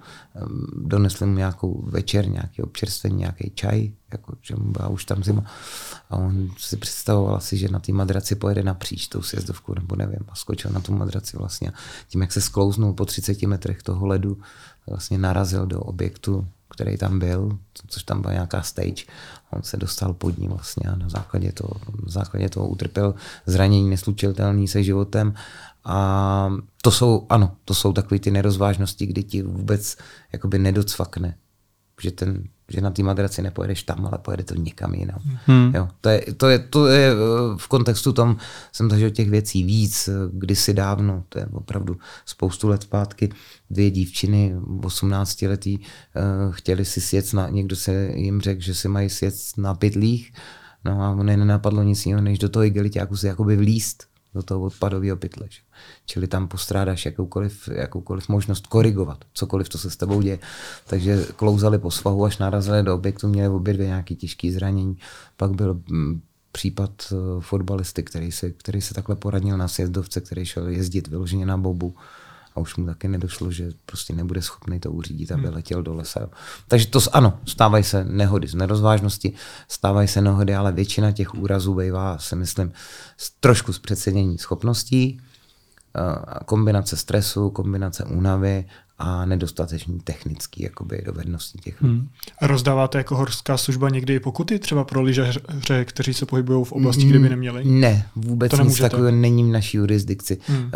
donesli mu nějakou večer, nějaký občerstvení, nějaký čaj, jako, že mu byla už tam zima. A on si představoval asi, že na té madraci pojede napříč tou sjezdovku, nebo nevím, a skočil na tu madraci vlastně. Tím, jak se sklouznul po 30 metrech toho ledu, vlastně narazil do objektu který tam byl, což tam byla nějaká stage. On se dostal pod ní vlastně a na základě toho, na základě toho utrpěl zranění neslučitelný se životem. A to jsou, ano, to jsou takové ty nerozvážnosti, kdy ti vůbec jakoby nedocvakne, že ten že na té madraci nepojedeš tam, ale pojede to někam jinam. Hmm. Jo, to, je, to, je, to je v kontextu tom, jsem zažil těch věcí víc, kdysi dávno, to je opravdu spoustu let zpátky, dvě dívčiny, 18 letý, eh, chtěli si sjet, na, někdo se jim řekl, že si mají sjet na pytlích, no a ono nenapadlo nic jiného, než do toho igeliťáku si jakoby vlíst do toho odpadového pytle. Že? Čili tam postrádáš jakoukoliv, jakoukoliv možnost korigovat, cokoliv to se s tebou děje. Takže klouzali po svahu, až narazili do objektu, měli obě dvě nějaké těžké zranění. Pak byl mm, případ eh, fotbalisty, který se, který se takhle poradil na sjezdovce, který šel jezdit vyloženě na bobu a už mu taky nedošlo, že prostě nebude schopný to uřídit, aby hmm. letěl do lesa. Takže to ano, stávají se nehody z nerozvážnosti, stávají se nehody, ale většina těch úrazů bývá, si myslím, trošku z přecenění schopností, kombinace stresu, kombinace únavy a nedostatečný technický jakoby, dovednosti těch hmm. Rozdáváte jako horská služba někdy i pokuty třeba pro lyžaře, kteří se pohybují v oblasti, kde by neměli? Ne, vůbec to nic takového není v naší jurisdikci. Hmm. Uh,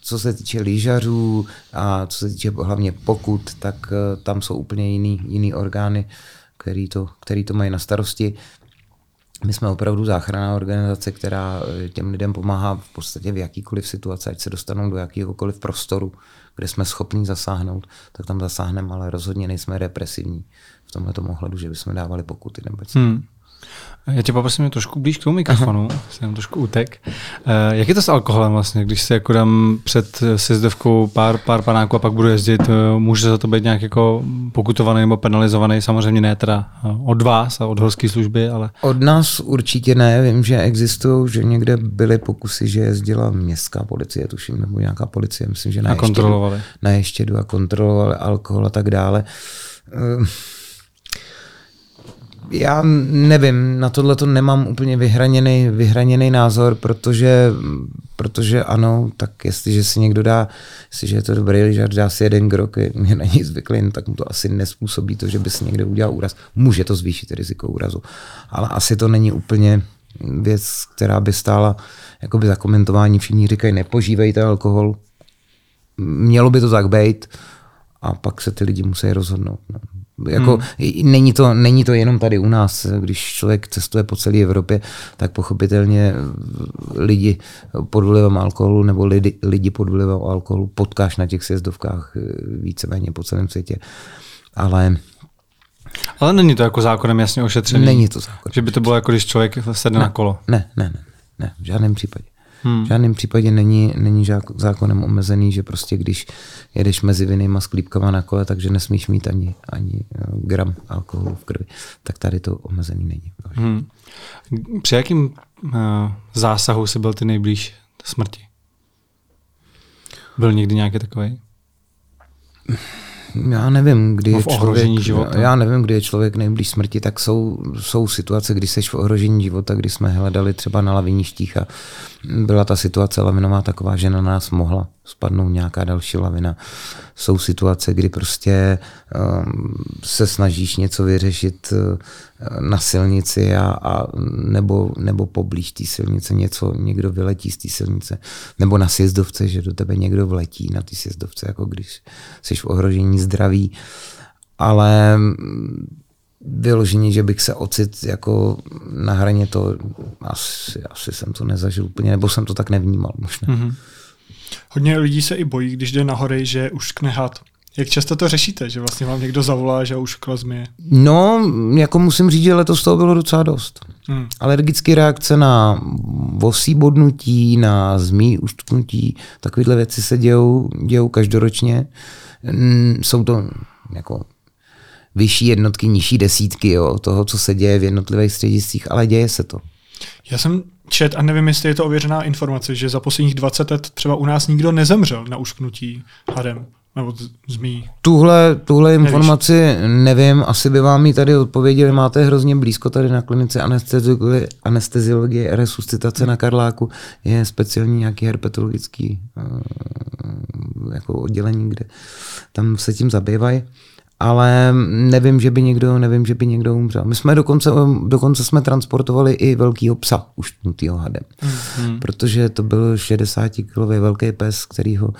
co se týče lyžařů a co se týče hlavně pokut, tak uh, tam jsou úplně jiný, jiný orgány, který to, který to mají na starosti. My jsme opravdu záchranná organizace, která eh, těm lidem pomáhá v podstatě v jakýkoliv situaci, ať se dostanou do jakýkoliv prostoru, kde jsme schopni zasáhnout, tak tam zasáhneme, ale rozhodně nejsme represivní v tomhle ohledu, že bychom dávali pokuty nebo hmm. Já tě poprosím trošku blíž k tomu mikrofonu, jsem trošku utek. Uh, jak je to s alkoholem vlastně, když si jako dám před sjezdovkou pár, pár panáků a pak budu jezdit, uh, může za to být nějak jako pokutovaný nebo penalizovaný? Samozřejmě ne teda uh, od vás a od horské služby, ale... Od nás určitě ne, vím, že existují, že někde byly pokusy, že jezdila městská policie, tuším, nebo nějaká policie, myslím, že na, a kontrolovali. na ještědu a kontrolovali alkohol a tak dále. Já nevím, na tohle to nemám úplně vyhraněný, vyhraněný názor, protože, protože ano, tak jestliže si někdo dá, jestliže je to dobrý lyžař, dá si jeden krok, je na něj zvyklý, no tak mu to asi nespůsobí to, že by si někdo udělal úraz. Může to zvýšit riziko úrazu, ale asi to není úplně věc, která by stála jakoby za komentování. Všichni říkají, nepožívejte alkohol. Mělo by to tak být a pak se ty lidi musí rozhodnout. No. Jako, hmm. není, to, není to jenom tady u nás. Když člověk cestuje po celé Evropě, tak pochopitelně lidi pod vlivem alkoholu nebo lidi, lidi pod vlivem alkoholu potkáš na těch sjezdovkách eh, víceméně po celém světě. Ale ale není to jako zákonem jasně ošetřený? Není to zákonem. Že by to bylo jako když člověk sedne ne, na kolo? Ne, ne, ne, ne, v žádném případě. Hmm. V žádném případě není, není zákonem omezený, že prostě když jedeš mezi vinnýma sklípkama na kole, takže nesmíš mít ani, ani eh, gram alkoholu v krvi. Tak tady to omezený není. Hmm. Při jakým uh, zásahu jsi byl ty nejblíž smrti? Byl někdy nějaký takový? Já nevím, kdy no je člověk, života. já nevím, kdy je člověk nejblíž smrti, tak jsou, jsou situace, kdy jsi v ohrožení života, kdy jsme hledali třeba na laviništích a byla ta situace lavinová taková, že na nás mohla spadnout nějaká další lavina. Jsou situace, kdy prostě um, se snažíš něco vyřešit uh, na silnici a, a nebo, nebo poblíž té silnice něco, někdo vyletí z té silnice. Nebo na sjezdovce, že do tebe někdo vletí na té sjezdovce, jako když jsi v ohrožení zdraví. Ale vyložení, že bych se ocit jako na hraně to, asi, asi jsem to nezažil úplně, nebo jsem to tak nevnímal možná. Mm-hmm. Hodně lidí se i bojí, když jde na hory, že už knehat. Jak často to řešíte, že vlastně vám někdo zavolá, že už zmije? No, jako musím říct, že letos toho bylo docela dost. Hmm. Alergické reakce na vosí bodnutí, na zmí uštknutí, takovéhle věci se dějou, dějou každoročně. Jsou to jako vyšší jednotky, nižší desítky jo, toho, co se děje v jednotlivých střediscích, ale děje se to. Já jsem čet a nevím, jestli je to ověřená informace, že za posledních 20 let třeba u nás nikdo nezemřel na ušknutí hadem nebo zmí. Tuhle, tuhle informaci Nevíš. nevím, asi by vám ji tady odpověděli, máte hrozně blízko tady na klinice anesteziologie, anesteziologie resuscitace na Karláku, je speciální nějaký herpetologický uh, jako oddělení, kde tam se tím zabývají. Ale nevím, že by někdo, nevím, že by někdo umřel. My jsme dokonce, dokonce jsme transportovali i velkýho psa uštnutýho hadem, mm. protože to byl 60 kilový velký pes, který ho,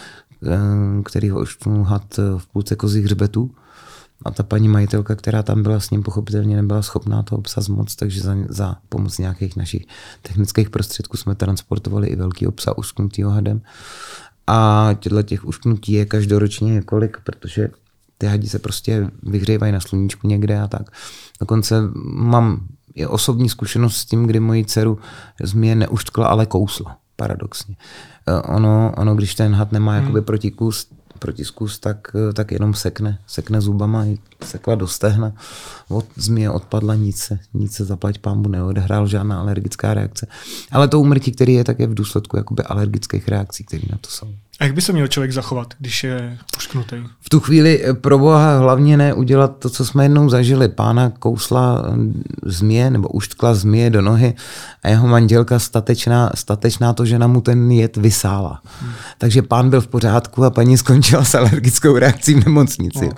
eh, který ho uštnul had v půlce kozích hřbetů. A ta paní majitelka, která tam byla s ním, pochopitelně nebyla schopná toho psa zmoc, takže za, za pomoc nějakých našich technických prostředků jsme transportovali i velký psa usknutýho hadem. A těchto těch ušknutí je každoročně několik, protože ty hadi se prostě vyhřívají na sluníčku někde a tak. Dokonce mám i osobní zkušenost s tím, kdy moji dceru zmije neuštkla, ale kousla, paradoxně. Eh, ono, ono když ten had nemá hmm. jakoby protikus, protiskus, tak, tak jenom sekne, sekne zubama, sekla do stehna, od zmije odpadla, nic se, nic se zaplať pámbu neodehrál, žádná alergická reakce. Ale to umrtí, který je také v důsledku jakoby alergických reakcí, které na to jsou. A jak by se měl člověk zachovat, když je ušknutý? V tu chvíli eh, pro boha hlavně ne udělat to, co jsme jednou zažili. Pána kousla eh, změ nebo uštkla změ do nohy a jeho manželka statečná, statečná to, že na mu ten jed vysála. Hmm. Takže pán byl v pořádku a paní skončila s alergickou reakcí v nemocnici. No.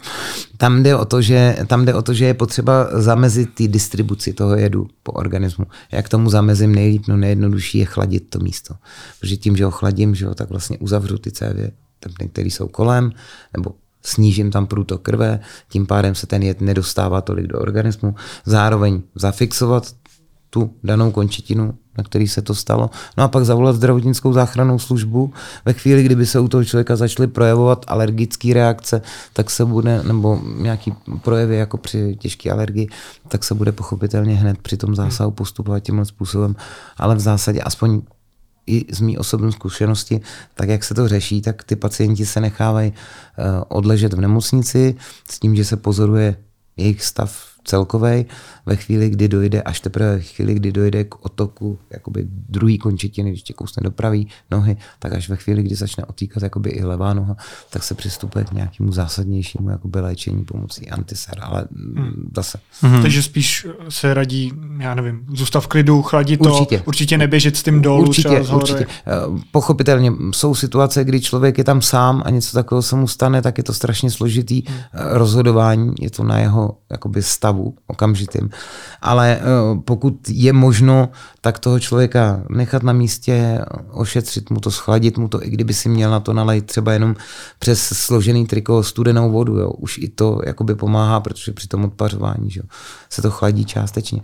Tam jde, o to, že, tam jde o to, že je potřeba zamezit ty distribuci toho jedu po organismu. Jak tomu zamezím nejlíp, no nejjednodušší je chladit to místo. Protože tím, že ho chladím, že ho, tak vlastně uzavřu ty cévy, které jsou kolem, nebo snížím tam průtok krve, tím pádem se ten jed nedostává tolik do organismu. Zároveň zafixovat tu danou končetinu, na který se to stalo. No a pak zavolat zdravotnickou záchrannou službu. Ve chvíli, kdyby se u toho člověka začaly projevovat alergické reakce, tak se bude, nebo nějaký projevy jako při těžké alergii, tak se bude pochopitelně hned při tom zásahu postupovat tímhle způsobem. Ale v zásadě aspoň i z mý osobní zkušenosti, tak jak se to řeší, tak ty pacienti se nechávají uh, odležet v nemocnici s tím, že se pozoruje jejich stav celkový ve chvíli, kdy dojde, až teprve ve chvíli, kdy dojde k otoku jakoby druhý končetiny, když tě kousne do pravý nohy, tak až ve chvíli, kdy začne otýkat jakoby i levá noha, tak se přistupuje k nějakému zásadnějšímu jakoby léčení pomocí antiser, ale hmm. zase. Hmm. Takže spíš se radí, já nevím, zůstav v klidu, chladit to, určitě, určitě neběžet s tím dolů. Určitě, určitě. Eh, pochopitelně jsou situace, kdy člověk je tam sám a něco takového se mu stane, tak je to strašně složitý hmm. rozhodování, je to na jeho jakoby stav stavu okamžitým. Ale eh, pokud je možno, tak toho člověka nechat na místě, ošetřit mu to, schladit mu to, i kdyby si měl na to nalejt třeba jenom přes složený triko studenou vodu. Jo. Už i to jakoby pomáhá, protože při tom odpařování že jo, se to chladí částečně.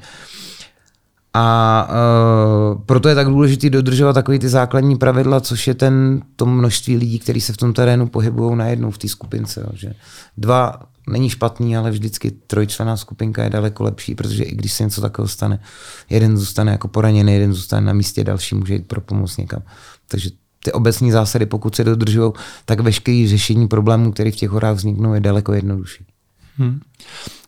A uh, proto je tak důležité dodržovat takové ty základní pravidla, což je ten, to množství lidí, kteří se v tom terénu pohybují najednou v té skupince. Jo, že dva není špatný, ale vždycky trojčlená skupinka je daleko lepší, protože i když se něco takového stane, jeden zůstane jako poraněný, jeden zůstane na místě, další může jít pro pomoc někam. Takže ty obecní zásady, pokud se dodržují, tak veškeré řešení problémů, které v těch horách vzniknou, je daleko jednodušší. Hmm.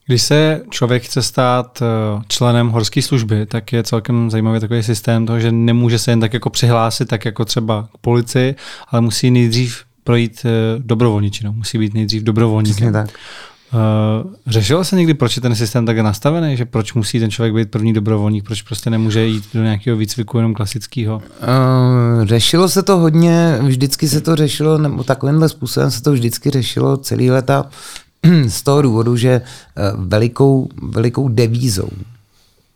Když se člověk chce stát eh, členem horské služby, tak je celkem zajímavý takový systém toho, že nemůže se jen tak jako přihlásit, tak jako třeba k policii, ale musí nejdřív projít eh, dobrovolničinou, musí být nejdřív dobrovolníkem. tak. Uh, řešilo se někdy, proč je ten systém tak nastavený, že proč musí ten člověk být první dobrovolník, proč prostě nemůže jít do nějakého výcviku jenom klasického? Uh, řešilo se to hodně, vždycky se to řešilo, nebo takovýmhle způsobem se to vždycky řešilo celý leta z toho důvodu, že uh, velikou, velikou devízou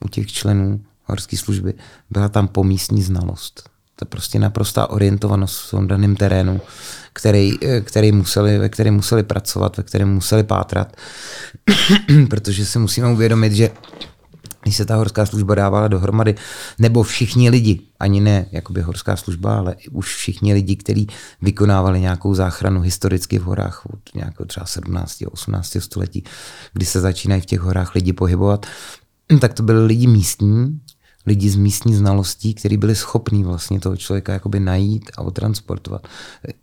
u těch členů horské služby byla tam pomístní znalost. To je prostě naprostá orientovanost v tom daném terénu který, který museli, ve kterém museli pracovat, ve kterém museli pátrat, protože si musíme uvědomit, že když se ta horská služba dávala dohromady, nebo všichni lidi, ani ne jakoby horská služba, ale už všichni lidi, kteří vykonávali nějakou záchranu historicky v horách od nějakého třeba 17. 18. století, kdy se začínají v těch horách lidi pohybovat, tak to byli lidi místní, lidi z místní znalostí, kteří byli schopní vlastně toho člověka jakoby najít a otransportovat.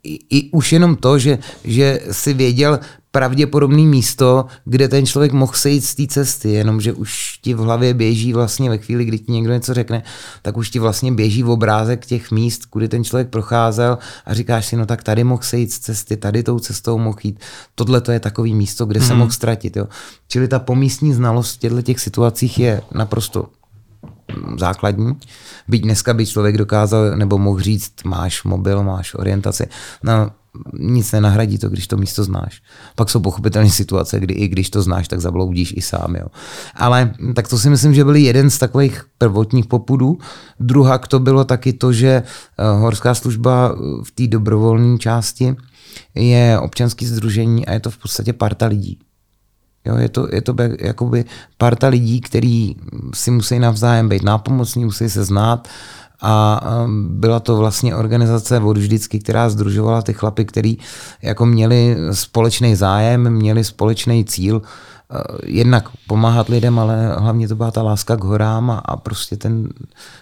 I, i už jenom to, že, že si věděl pravděpodobné místo, kde ten člověk mohl sejít z té cesty, jenomže už ti v hlavě běží vlastně ve chvíli, kdy ti někdo něco řekne, tak už ti vlastně běží v obrázek těch míst, kudy ten člověk procházel a říkáš si, no tak tady mohl sejít z cesty, tady tou cestou mohl jít. Tohle to je takový místo, kde hmm. se mohl ztratit. Jo. Čili ta pomístní znalost v těchto těch situacích je naprosto základní. Byť dneska by člověk dokázal nebo mohl říct, máš mobil, máš orientaci. No, nic nenahradí to, když to místo znáš. Pak jsou pochopitelně situace, kdy i když to znáš, tak zabloudíš i sám. Jo. Ale tak to si myslím, že byl jeden z takových prvotních popudů. Druhá to bylo taky to, že eh, horská služba v té dobrovolné části je občanské združení a je to v podstatě parta lidí. Jo, je to, je to jakoby parta lidí, kteří si musí navzájem být nápomocní, musí se znát a byla to vlastně organizace od vždycky, která združovala ty chlapy, který jako měli společný zájem, měli společný cíl, eh, jednak pomáhat lidem, ale hlavně to byla ta láska k horám a, a prostě ten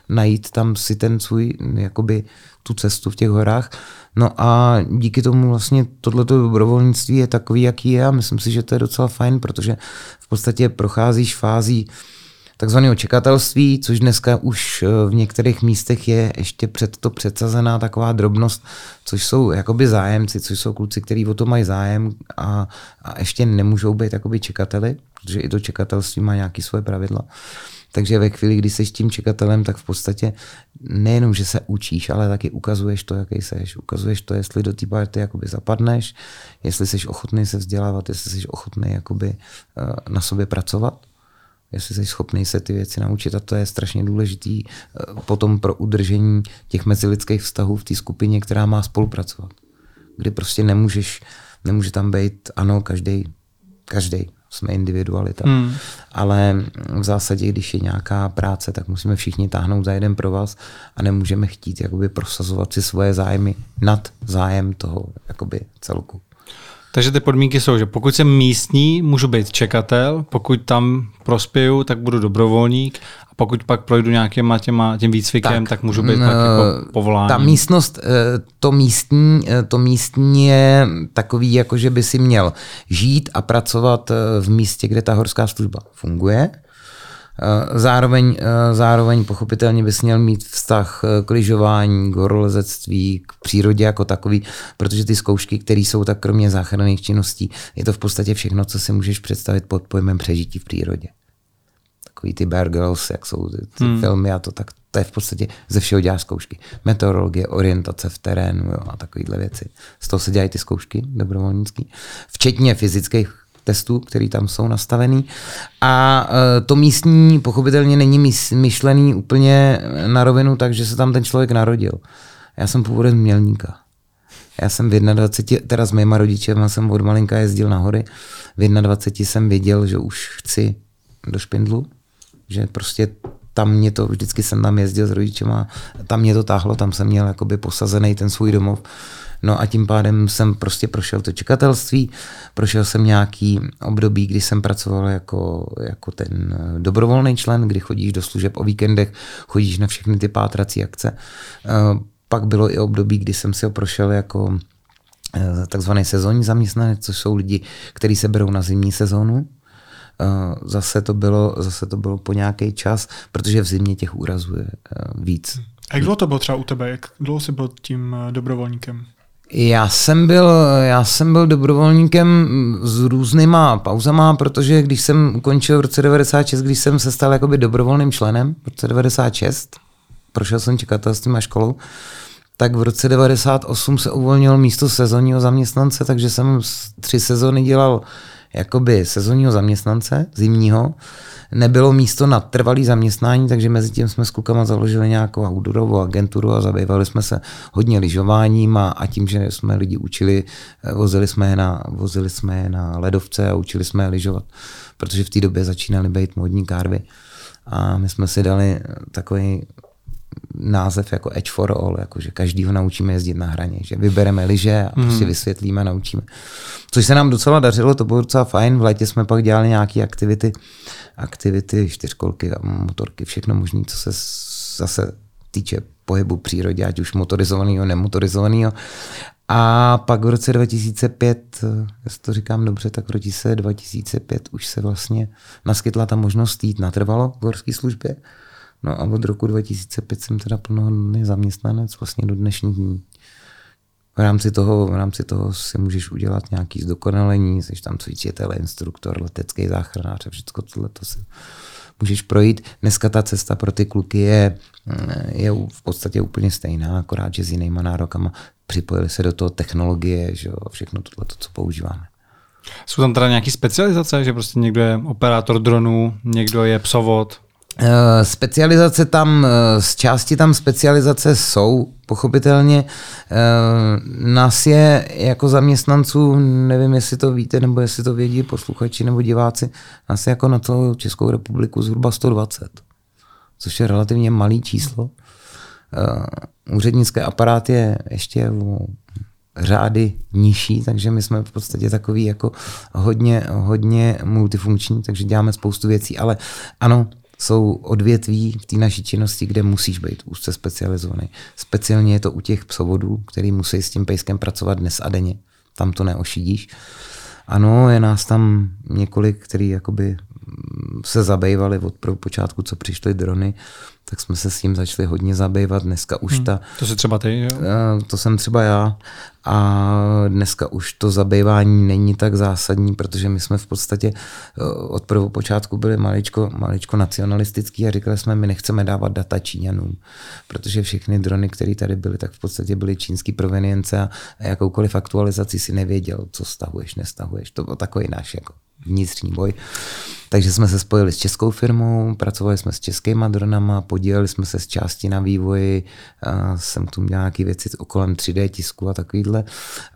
najít tam si ten svůj, jakoby tu cestu v těch horách. No a díky tomu vlastně tohleto dobrovolnictví je takový, jaký je a myslím si, že to je docela fajn, protože v podstatě procházíš fází takzvaného čekatelství, což dneska už eh, v některých místech je ještě před to předsazená taková drobnost, což jsou jakoby zájemci, což jsou kluci, kteří o to mají zájem a, a ještě nemůžou být jakoby čekateli, protože i to čekatelství má nějaké svoje pravidla. Takže ve chvíli, kdy jsi tím čekatelem, tak v podstatě nejenom, že se učíš, ale taky ukazuješ to, jaký seš. Ukazuješ to, jestli do té party jakoby zapadneš, jestli jsi ochotný se vzdělávat, jestli jsi ochotný jakoby eh, na sobě pracovat jestli jsi schopný se ty věci naučit a to je strašně důležitý eh, potom pro udržení těch mezilidských vztahů v té skupině, která má spolupracovat. Kdy prostě nemůžeš, nemůže tam být, ano, každý, každý, jsme individualita. Hmm. Ale v zásadě, když je nějaká práce, tak musíme všichni táhnout za jeden pro vás a nemůžeme chtít jakoby prosazovat si svoje zájmy nad zájem toho jakoby celku. Takže ty podmínky jsou, že pokud jsem místní, můžu být čekatel, pokud tam prospěju, tak budu dobrovolník a pokud pak projdu nějakým těma, tím výcvikem, tak, tak můžu být pak jako povolání. Ta místnost, eh, to místní, eh, to místní je takový, jako že by si měl žít a pracovat eh, v místě, kde ta horská služba funguje Eh, zároveň, eh, zároveň pochopitelně bys měl mít vztah eh, k lyžování, k horolezectví, k přírodě jako takový, protože ty zkoušky, které jsou tak kromě záchranných činností, je to v podstatě všechno, co si můžeš představit pod pojmem přežití v přírodě. Takový ty Bear Girls, jak jsou ty, ty hmm. filmy a to, tak to je v podstatě ze všeho děláš zkoušky. Meteorologie, orientace v terénu jo, a takovéhle věci. Z toho se dělají ty zkoušky dobrovolnický. Včetně fyzických testů, které tam jsou nastavený. A e, to místní pochopitelně není myšlený úplně na rovinu, takže se tam ten člověk narodil. Já jsem původem Mělníka. Já jsem v 21, teda s mýma rodičema jsem od malinka jezdil na hory. V 21 jsem věděl, že už chci do Špindlu, že prostě tam mě to, vždycky jsem tam jezdil s rodičema, tam mě to táhlo, tam jsem měl jakoby posazený ten svůj domov No a tím pádem jsem prostě prošel to čekatelství, prošel jsem nějaký období, kdy jsem pracoval jako, jako ten dobrovolný člen, kdy chodíš do služeb o víkendech, chodíš na všechny ty pátrací akce. Eh, pak bylo i období, kdy jsem si ho prošel jako eh, takzvaný sezónní zaměstnanec, což jsou lidi, kteří se berou na zimní sezónu, eh, zase to bylo, zase to bylo po nějaký čas, protože v zimě těch úrazů je víc. A jak dlouho to bylo třeba u tebe? Jak dlouho jsi byl tím dobrovolníkem? Já jsem, byl, já jsem byl dobrovolníkem s různýma pauzama, protože když jsem ukončil v roce 96, když jsem se stal jakoby dobrovolným členem v roce 96, prošel jsem čekatelstvím a školou, tak v roce 98 se uvolnilo místo sezónního zaměstnance, takže jsem tři sezóny dělal jakoby sezónního zaměstnance, zimního nebylo místo na trvalý zaměstnání, takže mezi tím jsme s klukama založili nějakou outdoorovou agenturu a zabývali jsme se hodně lyžováním a, a tím, že jsme lidi učili, eh, vozili jsme, je na, vozili jsme je na ledovce a učili jsme je lyžovat, protože v té době začínaly být modní kárvy. A my jsme si dali takový název jako Edge for All, jako že každýho naučíme jezdit na hraně, že vybereme liže a prostě mm. vysvětlíme a naučíme. Což se nám docela dařilo, to bylo docela fajn. V létě jsme pak dělali nějaké aktivity, aktivity, čtyřkolky a motorky, všechno možné, co se zase týče pohybu přírodě, ať už motorizovaného, nemotorizovaného. A pak v roce 2005, jestli to říkám dobře, tak v roce 2005 už se vlastně naskytla ta možnost jít natrvalo v horské službě. No a od roku 2005 jsem teda plnohodnotný zaměstnanec vlastně do dnešních dní. v rámci toho, v rámci toho si můžeš udělat nějaký zdokonalení, jsi tam cvičitel, instruktor, letecký záchranář a všechno tohle to si můžeš projít. Dneska ta cesta pro ty kluky je, je v podstatě úplně stejná, akorát, že s jinýma nárokama připojili se do toho technologie, že jo, všechno tohle, to, co používáme. Jsou tam teda nějaké specializace, že prostě někdo je operátor dronů, někdo je psovod? Eh, specializace tam, eh, z části tam specializace jsou, pochopitelně. Eh, nás je jako zaměstnanců, nevím, jestli to víte, nebo jestli to vědí posluchači nebo diváci, nás je jako na to Českou republiku zhruba 120, což je relativně malý číslo. Úřednické aparát je ještě řády nižší, takže my jsme v podstatě takový jako hodně, hodně multifunkční, takže děláme spoustu věcí, ale ano, jsou odvětví v té naší činnosti, kde musíš být úzce specializovaný. Speciálně je to u těch psovodů, který musí s tím pejskem pracovat dnes a denně. Tam to neošidíš. Ano, je nás tam několik, který jakoby se zabývali od počátku, co přišly drony, tak jsme se s tím začali hodně zabývat. Dneska už hmm, ta... To jsi třeba ty, jo? Eh, to jsem třeba já. A dneska už to zabývání není tak zásadní, protože my jsme v podstatě eh, od prvopočátku byli maličko, maličko nacionalistický a říkali jsme, my nechceme dávat data Číňanům, protože všechny drony, které tady byly, tak v podstatě byly čínský provenience a jakoukoliv aktualizaci si nevěděl, co stahuješ, nestahuješ. To byl takový náš jako vnitřní boj. Takže jsme se spojili s českou firmou, pracovali jsme s českýma dronama, podíleli jsme se s části na vývoji, a jsem tu měl nějaké věci okolem 3D tisku a takovýhle.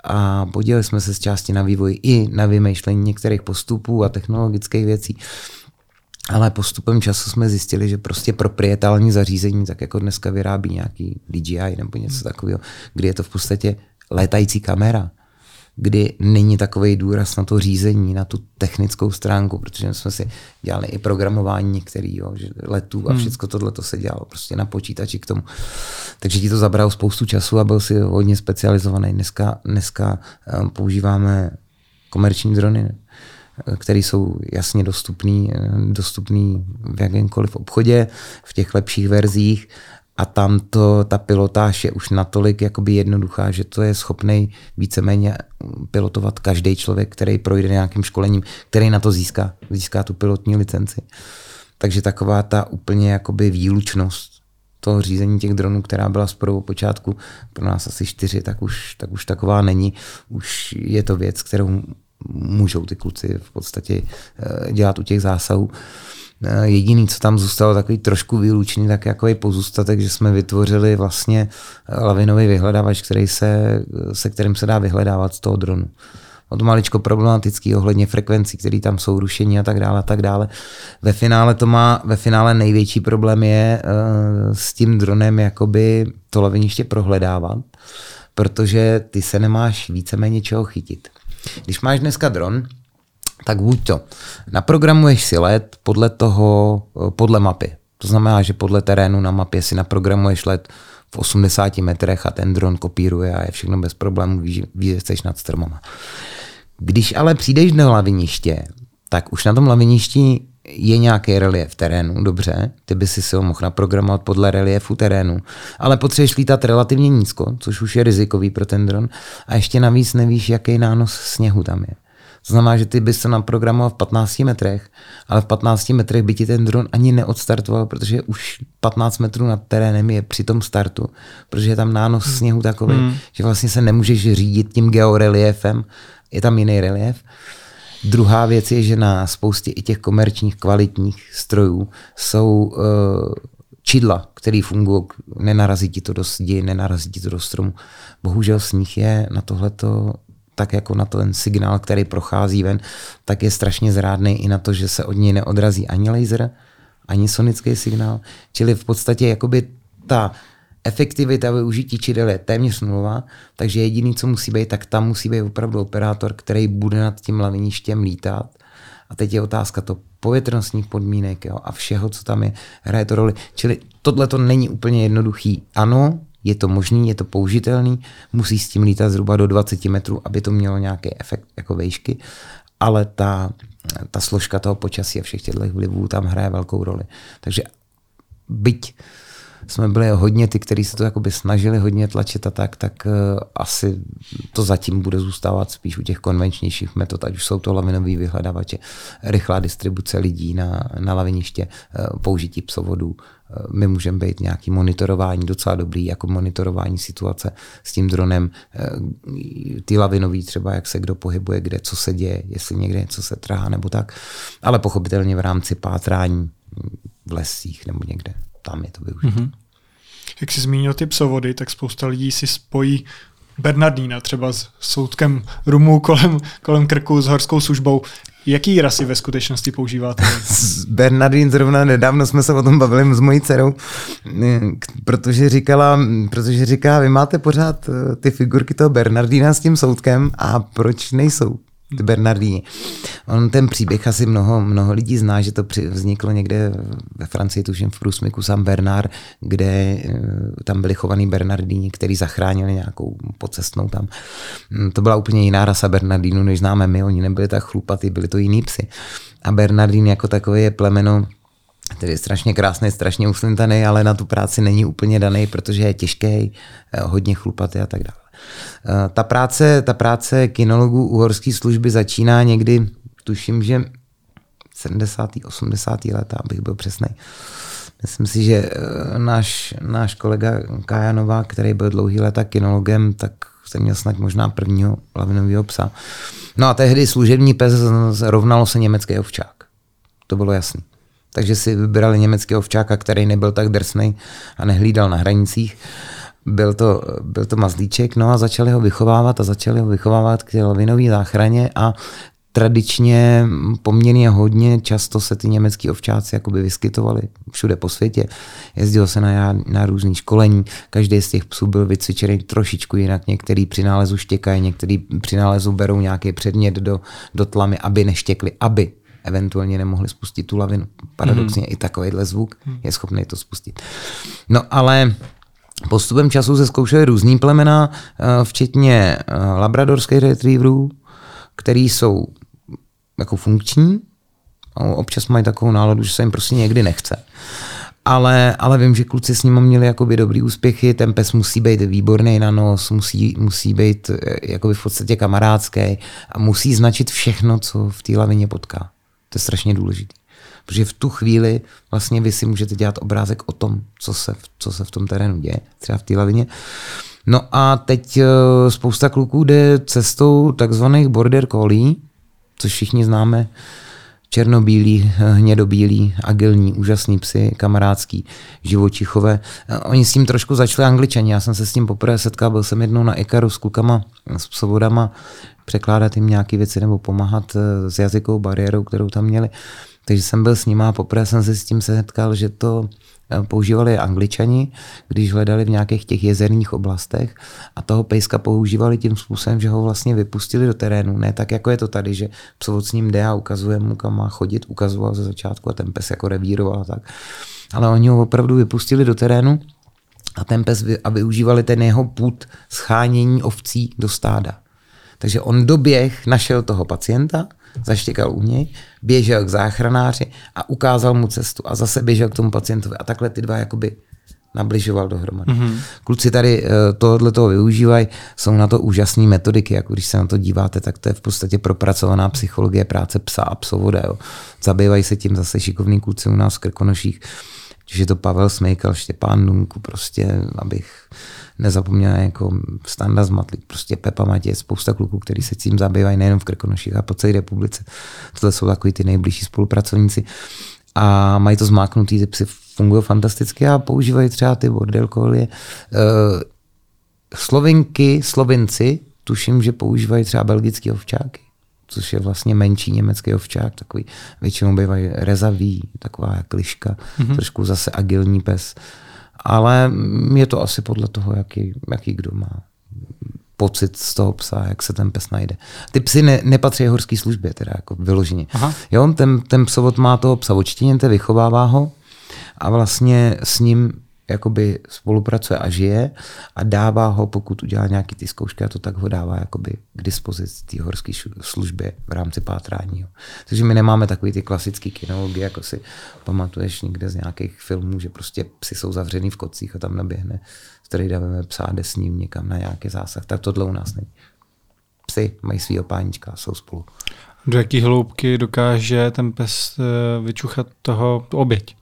A podíleli jsme se s části na vývoji i na vymýšlení některých postupů a technologických věcí. Ale postupem času jsme zjistili, že prostě proprietální zařízení, tak jako dneska vyrábí nějaký DJI nebo něco takového, kdy je to v podstatě létající kamera, kdy není takový důraz na to řízení, na tu technickou stránku, protože jsme si dělali i programování některý, jo, že letů a hmm. všechno tohle to se dělalo prostě na počítači k tomu. Takže ti to zabralo spoustu času a byl si hodně specializovaný. Dneska, dneska um, používáme komerční drony, které jsou jasně dostupný, dostupný v jakémkoliv obchodě, v těch lepších verzích a tam to, ta pilotáž je už natolik jakoby jednoduchá, že to je schopný víceméně pilotovat každý člověk, který projde nějakým školením, který na to získá, získá tu pilotní licenci. Takže taková ta úplně jakoby výlučnost toho řízení těch dronů, která byla z počátku pro nás asi čtyři, tak už, tak už taková není. Už je to věc, kterou můžou ty kluci v podstatě eh, dělat u těch zásahů. Eh, jediný, co tam zůstalo takový trošku výlučný, tak jako je pozůstatek, že jsme vytvořili vlastně eh, lavinový vyhledávač, který se, se kterým se dá vyhledávat z toho dronu. Od maličko problematický ohledně frekvencí, které tam jsou, rušení a tak dále a tak dále. Ve finále to má, ve finále největší problém je uh, s tím dronem jakoby to laviniště prohledávat, protože ty se nemáš víceméně čeho chytit. Když máš dneska dron, tak buď to naprogramuješ si let podle toho, podle mapy. To znamená, že podle terénu na mapě si naprogramuješ let v 80 metrech a ten dron kopíruje a je všechno bez problémů, víš, že jsi nad stromama. Když ale přijdeš do laviniště, tak už na tom laviništi je nějaký relief terénu, dobře, ty by si si ho mohl naprogramovat podle reliefu terénu, ale potřebuješ lítat relativně nízko, což už je rizikový pro ten dron a ještě navíc nevíš, jaký nános sněhu tam je. To znamená, že ty bys to naprogramoval v 15 metrech, ale v 15 metrech by ti ten dron ani neodstartoval, protože už 15 metrů nad terénem je při tom startu, protože je tam nános hmm. sněhu takový, hmm. že vlastně se nemůžeš řídit tím georeliefem, je tam jiný relief. Druhá věc je, že na spoustě i těch komerčních kvalitních strojů jsou uh, čidla, které fungují, nenarazí ti to do zdi, nenarazí ti to do stromu. Bohužel sníh je na tohleto tak jako na ten signál, který prochází ven, tak je strašně zrádný i na to, že se od něj neodrazí ani laser, ani sonický signál. Čili v podstatě jakoby ta efektivita využití čidel je téměř nulová, takže jediný, co musí být, tak tam musí být opravdu operátor, který bude nad tím laviništěm lítat. A teď je otázka to povětrnostních podmínek jo, a všeho, co tam je, hraje to roli. Čili tohle to není úplně jednoduchý. Ano, je to možný, je to použitelný, musí s tím lítat zhruba do 20 metrů, aby to mělo nějaký efekt jako vejšky, ale ta, ta složka toho počasí a všech těchto vlivů tam hraje velkou roli. Takže byť jsme byli hodně ty, kteří se to jakoby snažili hodně tlačit a tak, tak uh, asi to zatím bude zůstávat spíš u těch konvenčnějších metod, ať už jsou to lavinový vyhledávače, rychlá distribuce lidí na, na laviniště, uh, použití psovodů, my můžeme být nějaký monitorování docela dobrý, jako monitorování situace s tím dronem, ty lavinový třeba, jak se kdo pohybuje, kde, co se děje, jestli někde něco se trhá nebo tak, ale pochopitelně v rámci pátrání v lesích nebo někde tam je to využít. Mm-hmm. Jak jsi zmínil ty psovody, tak spousta lidí si spojí Bernardína třeba s soudkem rumu kolem, kolem krku s horskou službou. Jaký rasy ve skutečnosti používáte? Bernardín zrovna nedávno jsme se o tom bavili s mojí dcerou, protože říkala, protože říká, vy máte pořád eh, ty figurky toho Bernardína s tím soudkem a proč nejsou? Ty Bernardíni. On ten příběh asi mnoho, mnoho lidí zná, že to vzniklo někde ve Francii, tuším v průsmyku Sam Bernard, kde eh, tam byli chovaný Bernardíni, který zachránili nějakou pocestnou tam. Mm, to byla úplně jiná rasa Bernardínů, než známe my, oni nebyli tak chlupatý, byli to jiný psy. A Bernardín jako takové je plemeno který je strašně krásný, strašně uslintaný, ale na tu práci není úplně daný, protože je těžký, eh, hodně chlupatý a tak dále. Eh, ta práce, ta práce kinologů u horské služby začíná někdy, tuším, že 70. 80. leta, abych byl přesný. Myslím si, že eh, náš, náš kolega Kajanova, který byl dlouhý léta kinologem, tak jsem měl snad možná prvního lavinového psa. No a tehdy služební pes rovnalo se německý ovčák. To bylo jasný. Takže si vybrali německého ovčáka, který nebyl tak drsný a nehlídal na hranicích byl to, byl to mazlíček, no a začali ho vychovávat a začali ho vychovávat k lavinové záchraně a tradičně poměrně hodně často se ty německý ovčáci jakoby vyskytovali všude po světě. Jezdilo se na, na různý školení, každý z těch psů byl vycvičený trošičku jinak, některý při nálezu štěkají, některý při nálezu berou nějaký předmět do, do tlamy, aby neštěkli, aby eventuálně nemohli spustit tu lavinu. Paradoxně mm-hmm. i takovýhle zvuk je schopný to spustit. No ale Postupem času se zkoušely různý plemena, eh, včetně eh, labradorských retrieverů, který jsou jako funkční, občas mají takovou náladu, že se jim prostě někdy nechce. Ale, ale vím, že kluci s ním měli jakoby dobrý úspěchy, ten pes musí být výborný na nos, musí, musí být eh, jakoby v podstatě kamarádský a musí značit všechno, co v té lavině potká. To je strašně důležité. Protože v tu chvíli vlastně vy si můžete dělat obrázek o tom, co se, co se v tom terénu děje, třeba v té lavině. No a teď eh, spousta kluků jde cestou takzvaných border collie, což všichni známe, černobílý, eh, hnědobílý, agilní, úžasný psy, kamarádský, živočichové. Eh, oni s tím trošku začali angličani. Já jsem se s tím poprvé setkal, byl jsem jednou na Ikaru s klukama, s psovodama, překládat jim nějaké věci nebo pomáhat s jazykovou bariérou, kterou tam měli. Takže jsem byl s nima a poprvé jsem se s tím setkal, že to eh, používali angličani, když hledali v nějakých těch jezerních oblastech a toho pejska používali tím způsobem, že ho vlastně vypustili do terénu. Ne tak, jako je to tady, že psovod s ním jde a ukazuje mu, kam má chodit, ukazoval ze začátku a ten pes jako revíroval a tak. Ale oni ho opravdu vypustili do terénu a ten pes a využívali ten jeho put schánění ovcí do stáda. Takže on doběh našel toho pacienta, zaštěkal u něj, běžel k záchranáři a ukázal mu cestu a zase běžel k tomu pacientovi a takhle ty dva jakoby nabližoval dohromady. Mm-hmm. Kluci tady uh, tohle toho využívají, jsou na to úžasné metodiky, jako když se na to díváte, tak to je v podstatě propracovaná psychologie práce psa a psovoda. Jo. Zabývají se tím zase šikovní kluci u nás v Krkonoších, že je to Pavel Smejkal, Štěpán Dunku, prostě, abych nezapomněl jako Standa z Matlík, prostě Pepa Matě, spousta kluků, kteří se tím zabývají nejenom v Krkonoších a po celé republice. Tohle jsou takový ty nejbližší spolupracovníci a mají to zmáknutý, ty psy fungují fantasticky a používají třeba ty. Uh, Slovinky, Slovinci, tuším, že používají třeba belgické ovčáky což je vlastně menší německý ovčák, takový většinou bývají rezavý, taková kliška, mm-hmm. trošku zase agilní pes ale je to asi podle toho, jaký, jaký kdo má pocit z toho psa, jak se ten pes najde. Ty psy ne, nepatří horské službě, teda jako vyloženě. Aha. Jo, ten, ten psovod má toho psa očtěněte, vychovává ho a vlastně s ním jakoby spolupracuje a žije a dává ho, pokud udělá nějaký ty zkoušky, a to tak ho dává jakoby k dispozici té horské službě v rámci pátrání. Takže my nemáme takový ty klasické kinologie, jako si pamatuješ někde z nějakých filmů, že prostě psi jsou zavřený v kocích a tam naběhne strejdáme psa, jde s ním někam na nějaký zásah. Tak tohle u nás není. Psy mají svý opáníčka, jsou spolu. Do jaký hloubky dokáže ten pes eh, vyčuchat toho oběť?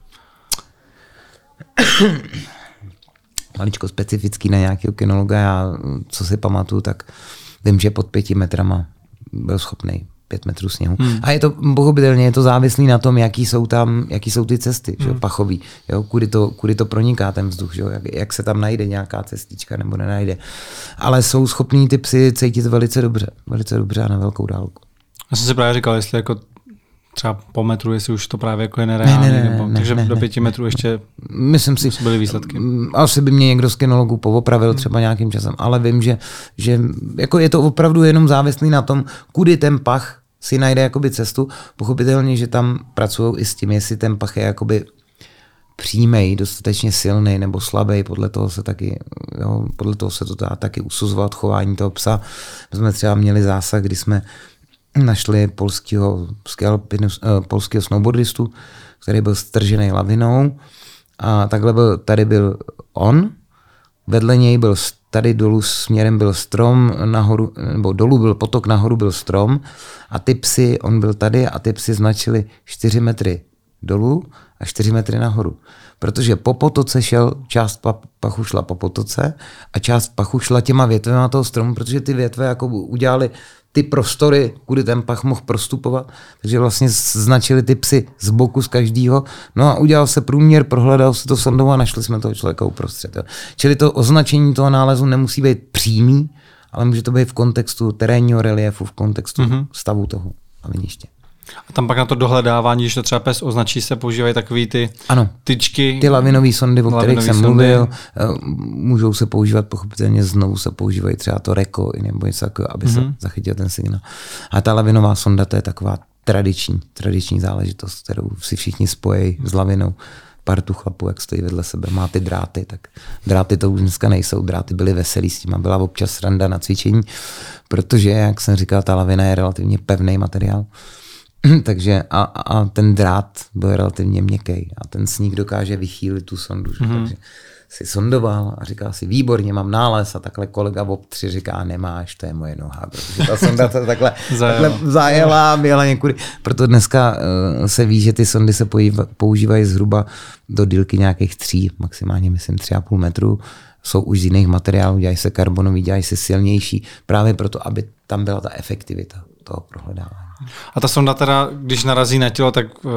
Maličko specifický na nějakého kinologa. Já, co si pamatuju, tak vím, že pod pěti metrama byl schopný pět metrů sněhu. Hmm. A je to, pochopitelně, je to závislý na tom, jaký jsou tam, jaký jsou ty cesty, hmm. že, pachový, jo, kudy, to, kudy to proniká ten vzduch, že, jak, jak, se tam najde nějaká cestička nebo nenajde. Ale jsou schopní ty psy cítit velice dobře, velice dobře a na velkou dálku. Já jsem si právě říkal, jestli jako třeba po metru, jestli už to právě jako je nereálné. Ne, ne, ne, nebo, ne, takže ne, do pěti metrů ještě Myslím si, byly výsledky. Asi by mě někdo z kinologů povopravil hmm. třeba nějakým časem, ale vím, že, že jako je to opravdu jenom závislý na tom, kudy ten pach si najde jakoby cestu. Pochopitelně, že tam pracují i s tím, jestli ten pach je jakoby přímej, dostatečně silný nebo slabý, podle toho se taky, jo, podle toho se to dá taky usuzovat chování toho psa. My jsme třeba měli zásah, kdy jsme našli polského, eh, polského snowboardistu, který byl stržený lavinou. A takhle byl, tady byl on, vedle něj byl tady dolů směrem byl strom, nahoru, nebo dolů byl potok, nahoru byl strom. A ty psy, on byl tady a ty psy značili 4 metry dolů a 4 metry nahoru. Protože po potoce šel, část pachu šla po potoce a část pachu šla těma větvema toho stromu, protože ty větve jako udělali ty prostory, kudy ten pach mohl prostupovat. Takže vlastně značili ty psy z boku z každého. No a udělal se průměr, prohledal se to sondou a našli jsme toho člověka uprostřed. Jo. Čili to označení toho nálezu nemusí být přímý, ale může to být v kontextu terénního reliefu, v kontextu mm-hmm. stavu toho laviniště. A tam pak na to dohledávání, když to třeba pes označí, se používají takové ty ano, tyčky. Ty lavinové sondy, o kterých jsem sondy. mluvil, eh, můžou se používat pochopitelně znovu se používají třeba to reko nebo něco takového, aby mm-hmm. se mhm. zachytil ten signál. A ta lavinová sonda to je taková tradiční, tradiční záležitost, kterou si všichni spojí s lavinou partu chlapů, jak stojí vedle sebe, má ty dráty, tak dráty to už dneska nejsou, dráty byly veselý s tím a byla občas randa na cvičení, protože, jak jsem říkal, ta lavina je relativně pevný materiál. takže a, a ten drát byl relativně měkký a ten sníh dokáže vychýlit tu sondu. Že? Mm-hmm. Takže si sondoval a říkal si, výborně, mám nález a takhle kolega v obtři říká, nemáš, to je moje noha, protože ta sonda to takhle, takhle zajela a byla někudy. Proto dneska uh, se ví, že ty sondy se používají zhruba do dílky nějakých tří, maximálně myslím tři a půl metru. Jsou už z jiných materiálů, dělají se karbonový, dělají se silnější, právě proto, aby tam byla ta efektivita toho prohledávání. A ta sonda teda, když narazí na tělo, tak uh,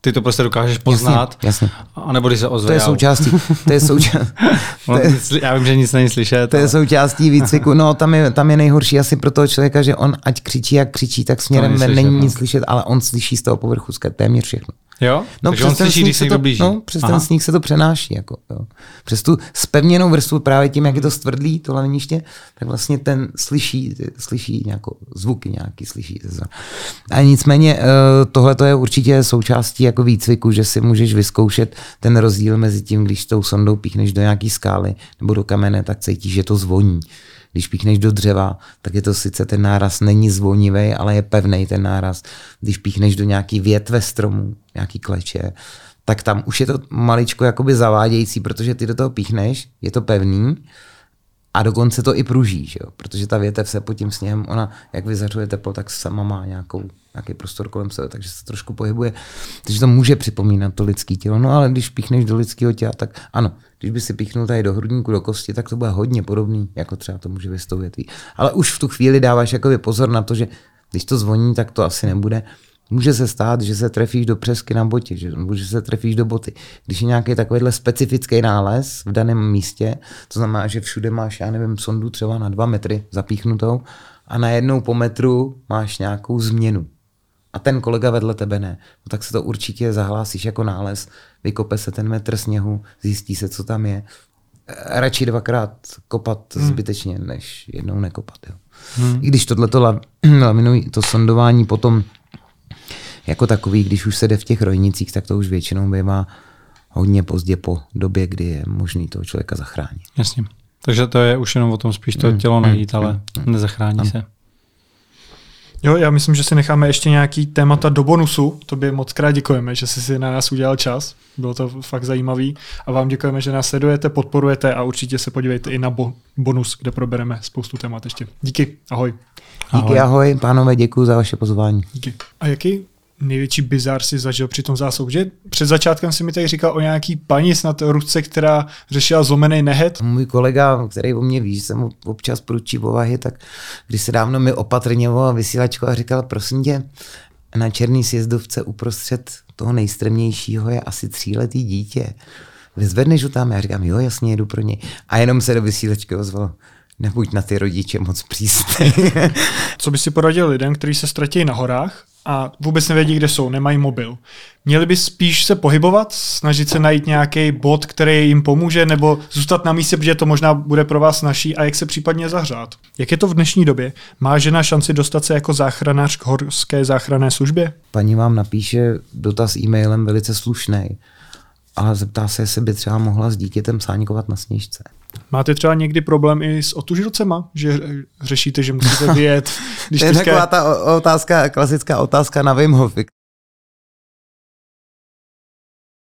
ty to prostě dokážeš poznat. Jasně, jasně. A nebo když se ozve. To je součástí. To je součástí. to je, já vím, že nic není slyšet. To ale... je součástí výcviku. No, tam je, tam je nejhorší asi pro toho člověka, že on ať křičí, jak křičí, tak směrem není, slyšet, není no. nic slyšet, ale on slyší z toho povrchu téměř všechno. Jo? No, Takže on slyší, když se to, blíží. No, přes Aha. ten sníh se to přenáší. Jako, jo. Přes tu spevněnou vrstvu právě tím, jak je to stvrdlý, to laviniště, tak vlastně ten slyší, slyší nějakou zvuky nějaký, slyší. A nicméně eh, tohle je určitě součástí jako výcviku, že si můžeš vyzkoušet ten rozdíl mezi tím, když tou sondou píchneš do nějaký skály nebo do kamene, tak cítíš, že to zvoní. Když píchneš do dřeva, tak je to sice ten náraz není zvonivý, ale je pevný ten náraz. Když píchneš do nějaký větve stromu, nějaký kleče, tak tam už je to maličko jakoby zavádějící, protože ty do toho píchneš, je to pevný a dokonce to i pruží, že jo? protože ta větev se pod tím sněhem, ona, jak vyzařuje teplo, tak sama má nějakou, nějaký prostor kolem sebe, takže se trošku pohybuje. Takže to může připomínat to lidské tělo. No ale když píchneš do lidského těla, tak ano, když by si píchnul tady do hrudníku, do kosti, tak to bude hodně podobný, jako třeba to může větví. Ale už v tu chvíli dáváš jakoby pozor na to, že když to zvoní, tak to asi nebude. Může se stát, že se trefíš do přesky na botě, že může se trefíš do boty. Když je nějaký takovýhle specifický nález v daném místě, to znamená, že všude máš, já nevím, sondu třeba na dva metry zapíchnutou a najednou po metru máš nějakou změnu. A ten kolega vedle tebe ne. No tak se to určitě zahlásíš jako nález, vykope se ten metr sněhu, zjistí se, co tam je. Radši dvakrát kopat hmm. zbytečně, než jednou nekopat. Jo. Hmm. I když tohleto la, laminový, to sondování potom jako takový, když už se jde v těch rojnicích, tak to už většinou bývá hodně pozdě po době, kdy je možný toho člověka zachránit. Jasně. Takže to je už jenom o tom spíš to tělo najít, ale nezachrání se. Jo, já myslím, že si necháme ještě nějaký témata do bonusu. To by moc krát děkujeme, že jsi si na nás udělal čas. Bylo to fakt zajímavý. A vám děkujeme, že nás sledujete, podporujete a určitě se podívejte i na bo- bonus, kde probereme spoustu témat ještě. Díky, ahoj. Díky, ahoj, ahoj pánové, děkuji za vaše pozvání. Díky. A jaký největší bizar si zažil při tom zásahu. Že před začátkem si mi tady říkal o nějaký paní snad ruce, která řešila zlomený nehet. Můj kolega, který o mě ví, že jsem občas prudčí povahy, tak když se dávno mi opatrňoval vysílačku a říkal, prosím tě, na černý sjezdovce uprostřed toho nejstrmějšího je asi tříletý dítě. Vyzvedneš ho tam? Já říkám, jo, jasně, jedu pro něj. A jenom se do vysílačky ozval, nebuď na ty rodiče moc přísný. Co by si poradil lidem, kteří se ztratí na horách a vůbec nevědí, kde jsou, nemají mobil. Měli by spíš se pohybovat, snažit se najít nějaký bod, který jim pomůže, nebo zůstat na místě, protože to možná bude pro vás naší a jak se případně zahřát. Jak je to v dnešní době? Má žena šanci dostat se jako záchranář k horské záchranné službě? Paní vám napíše dotaz e-mailem velice slušný a zeptá se, jestli by třeba mohla s dítětem sáňkovat na sněžce. Máte třeba někdy problém i s otužilcema, že řešíte, že musíte vyjet? Když to je taková ta otázka, klasická otázka na Wim Hof,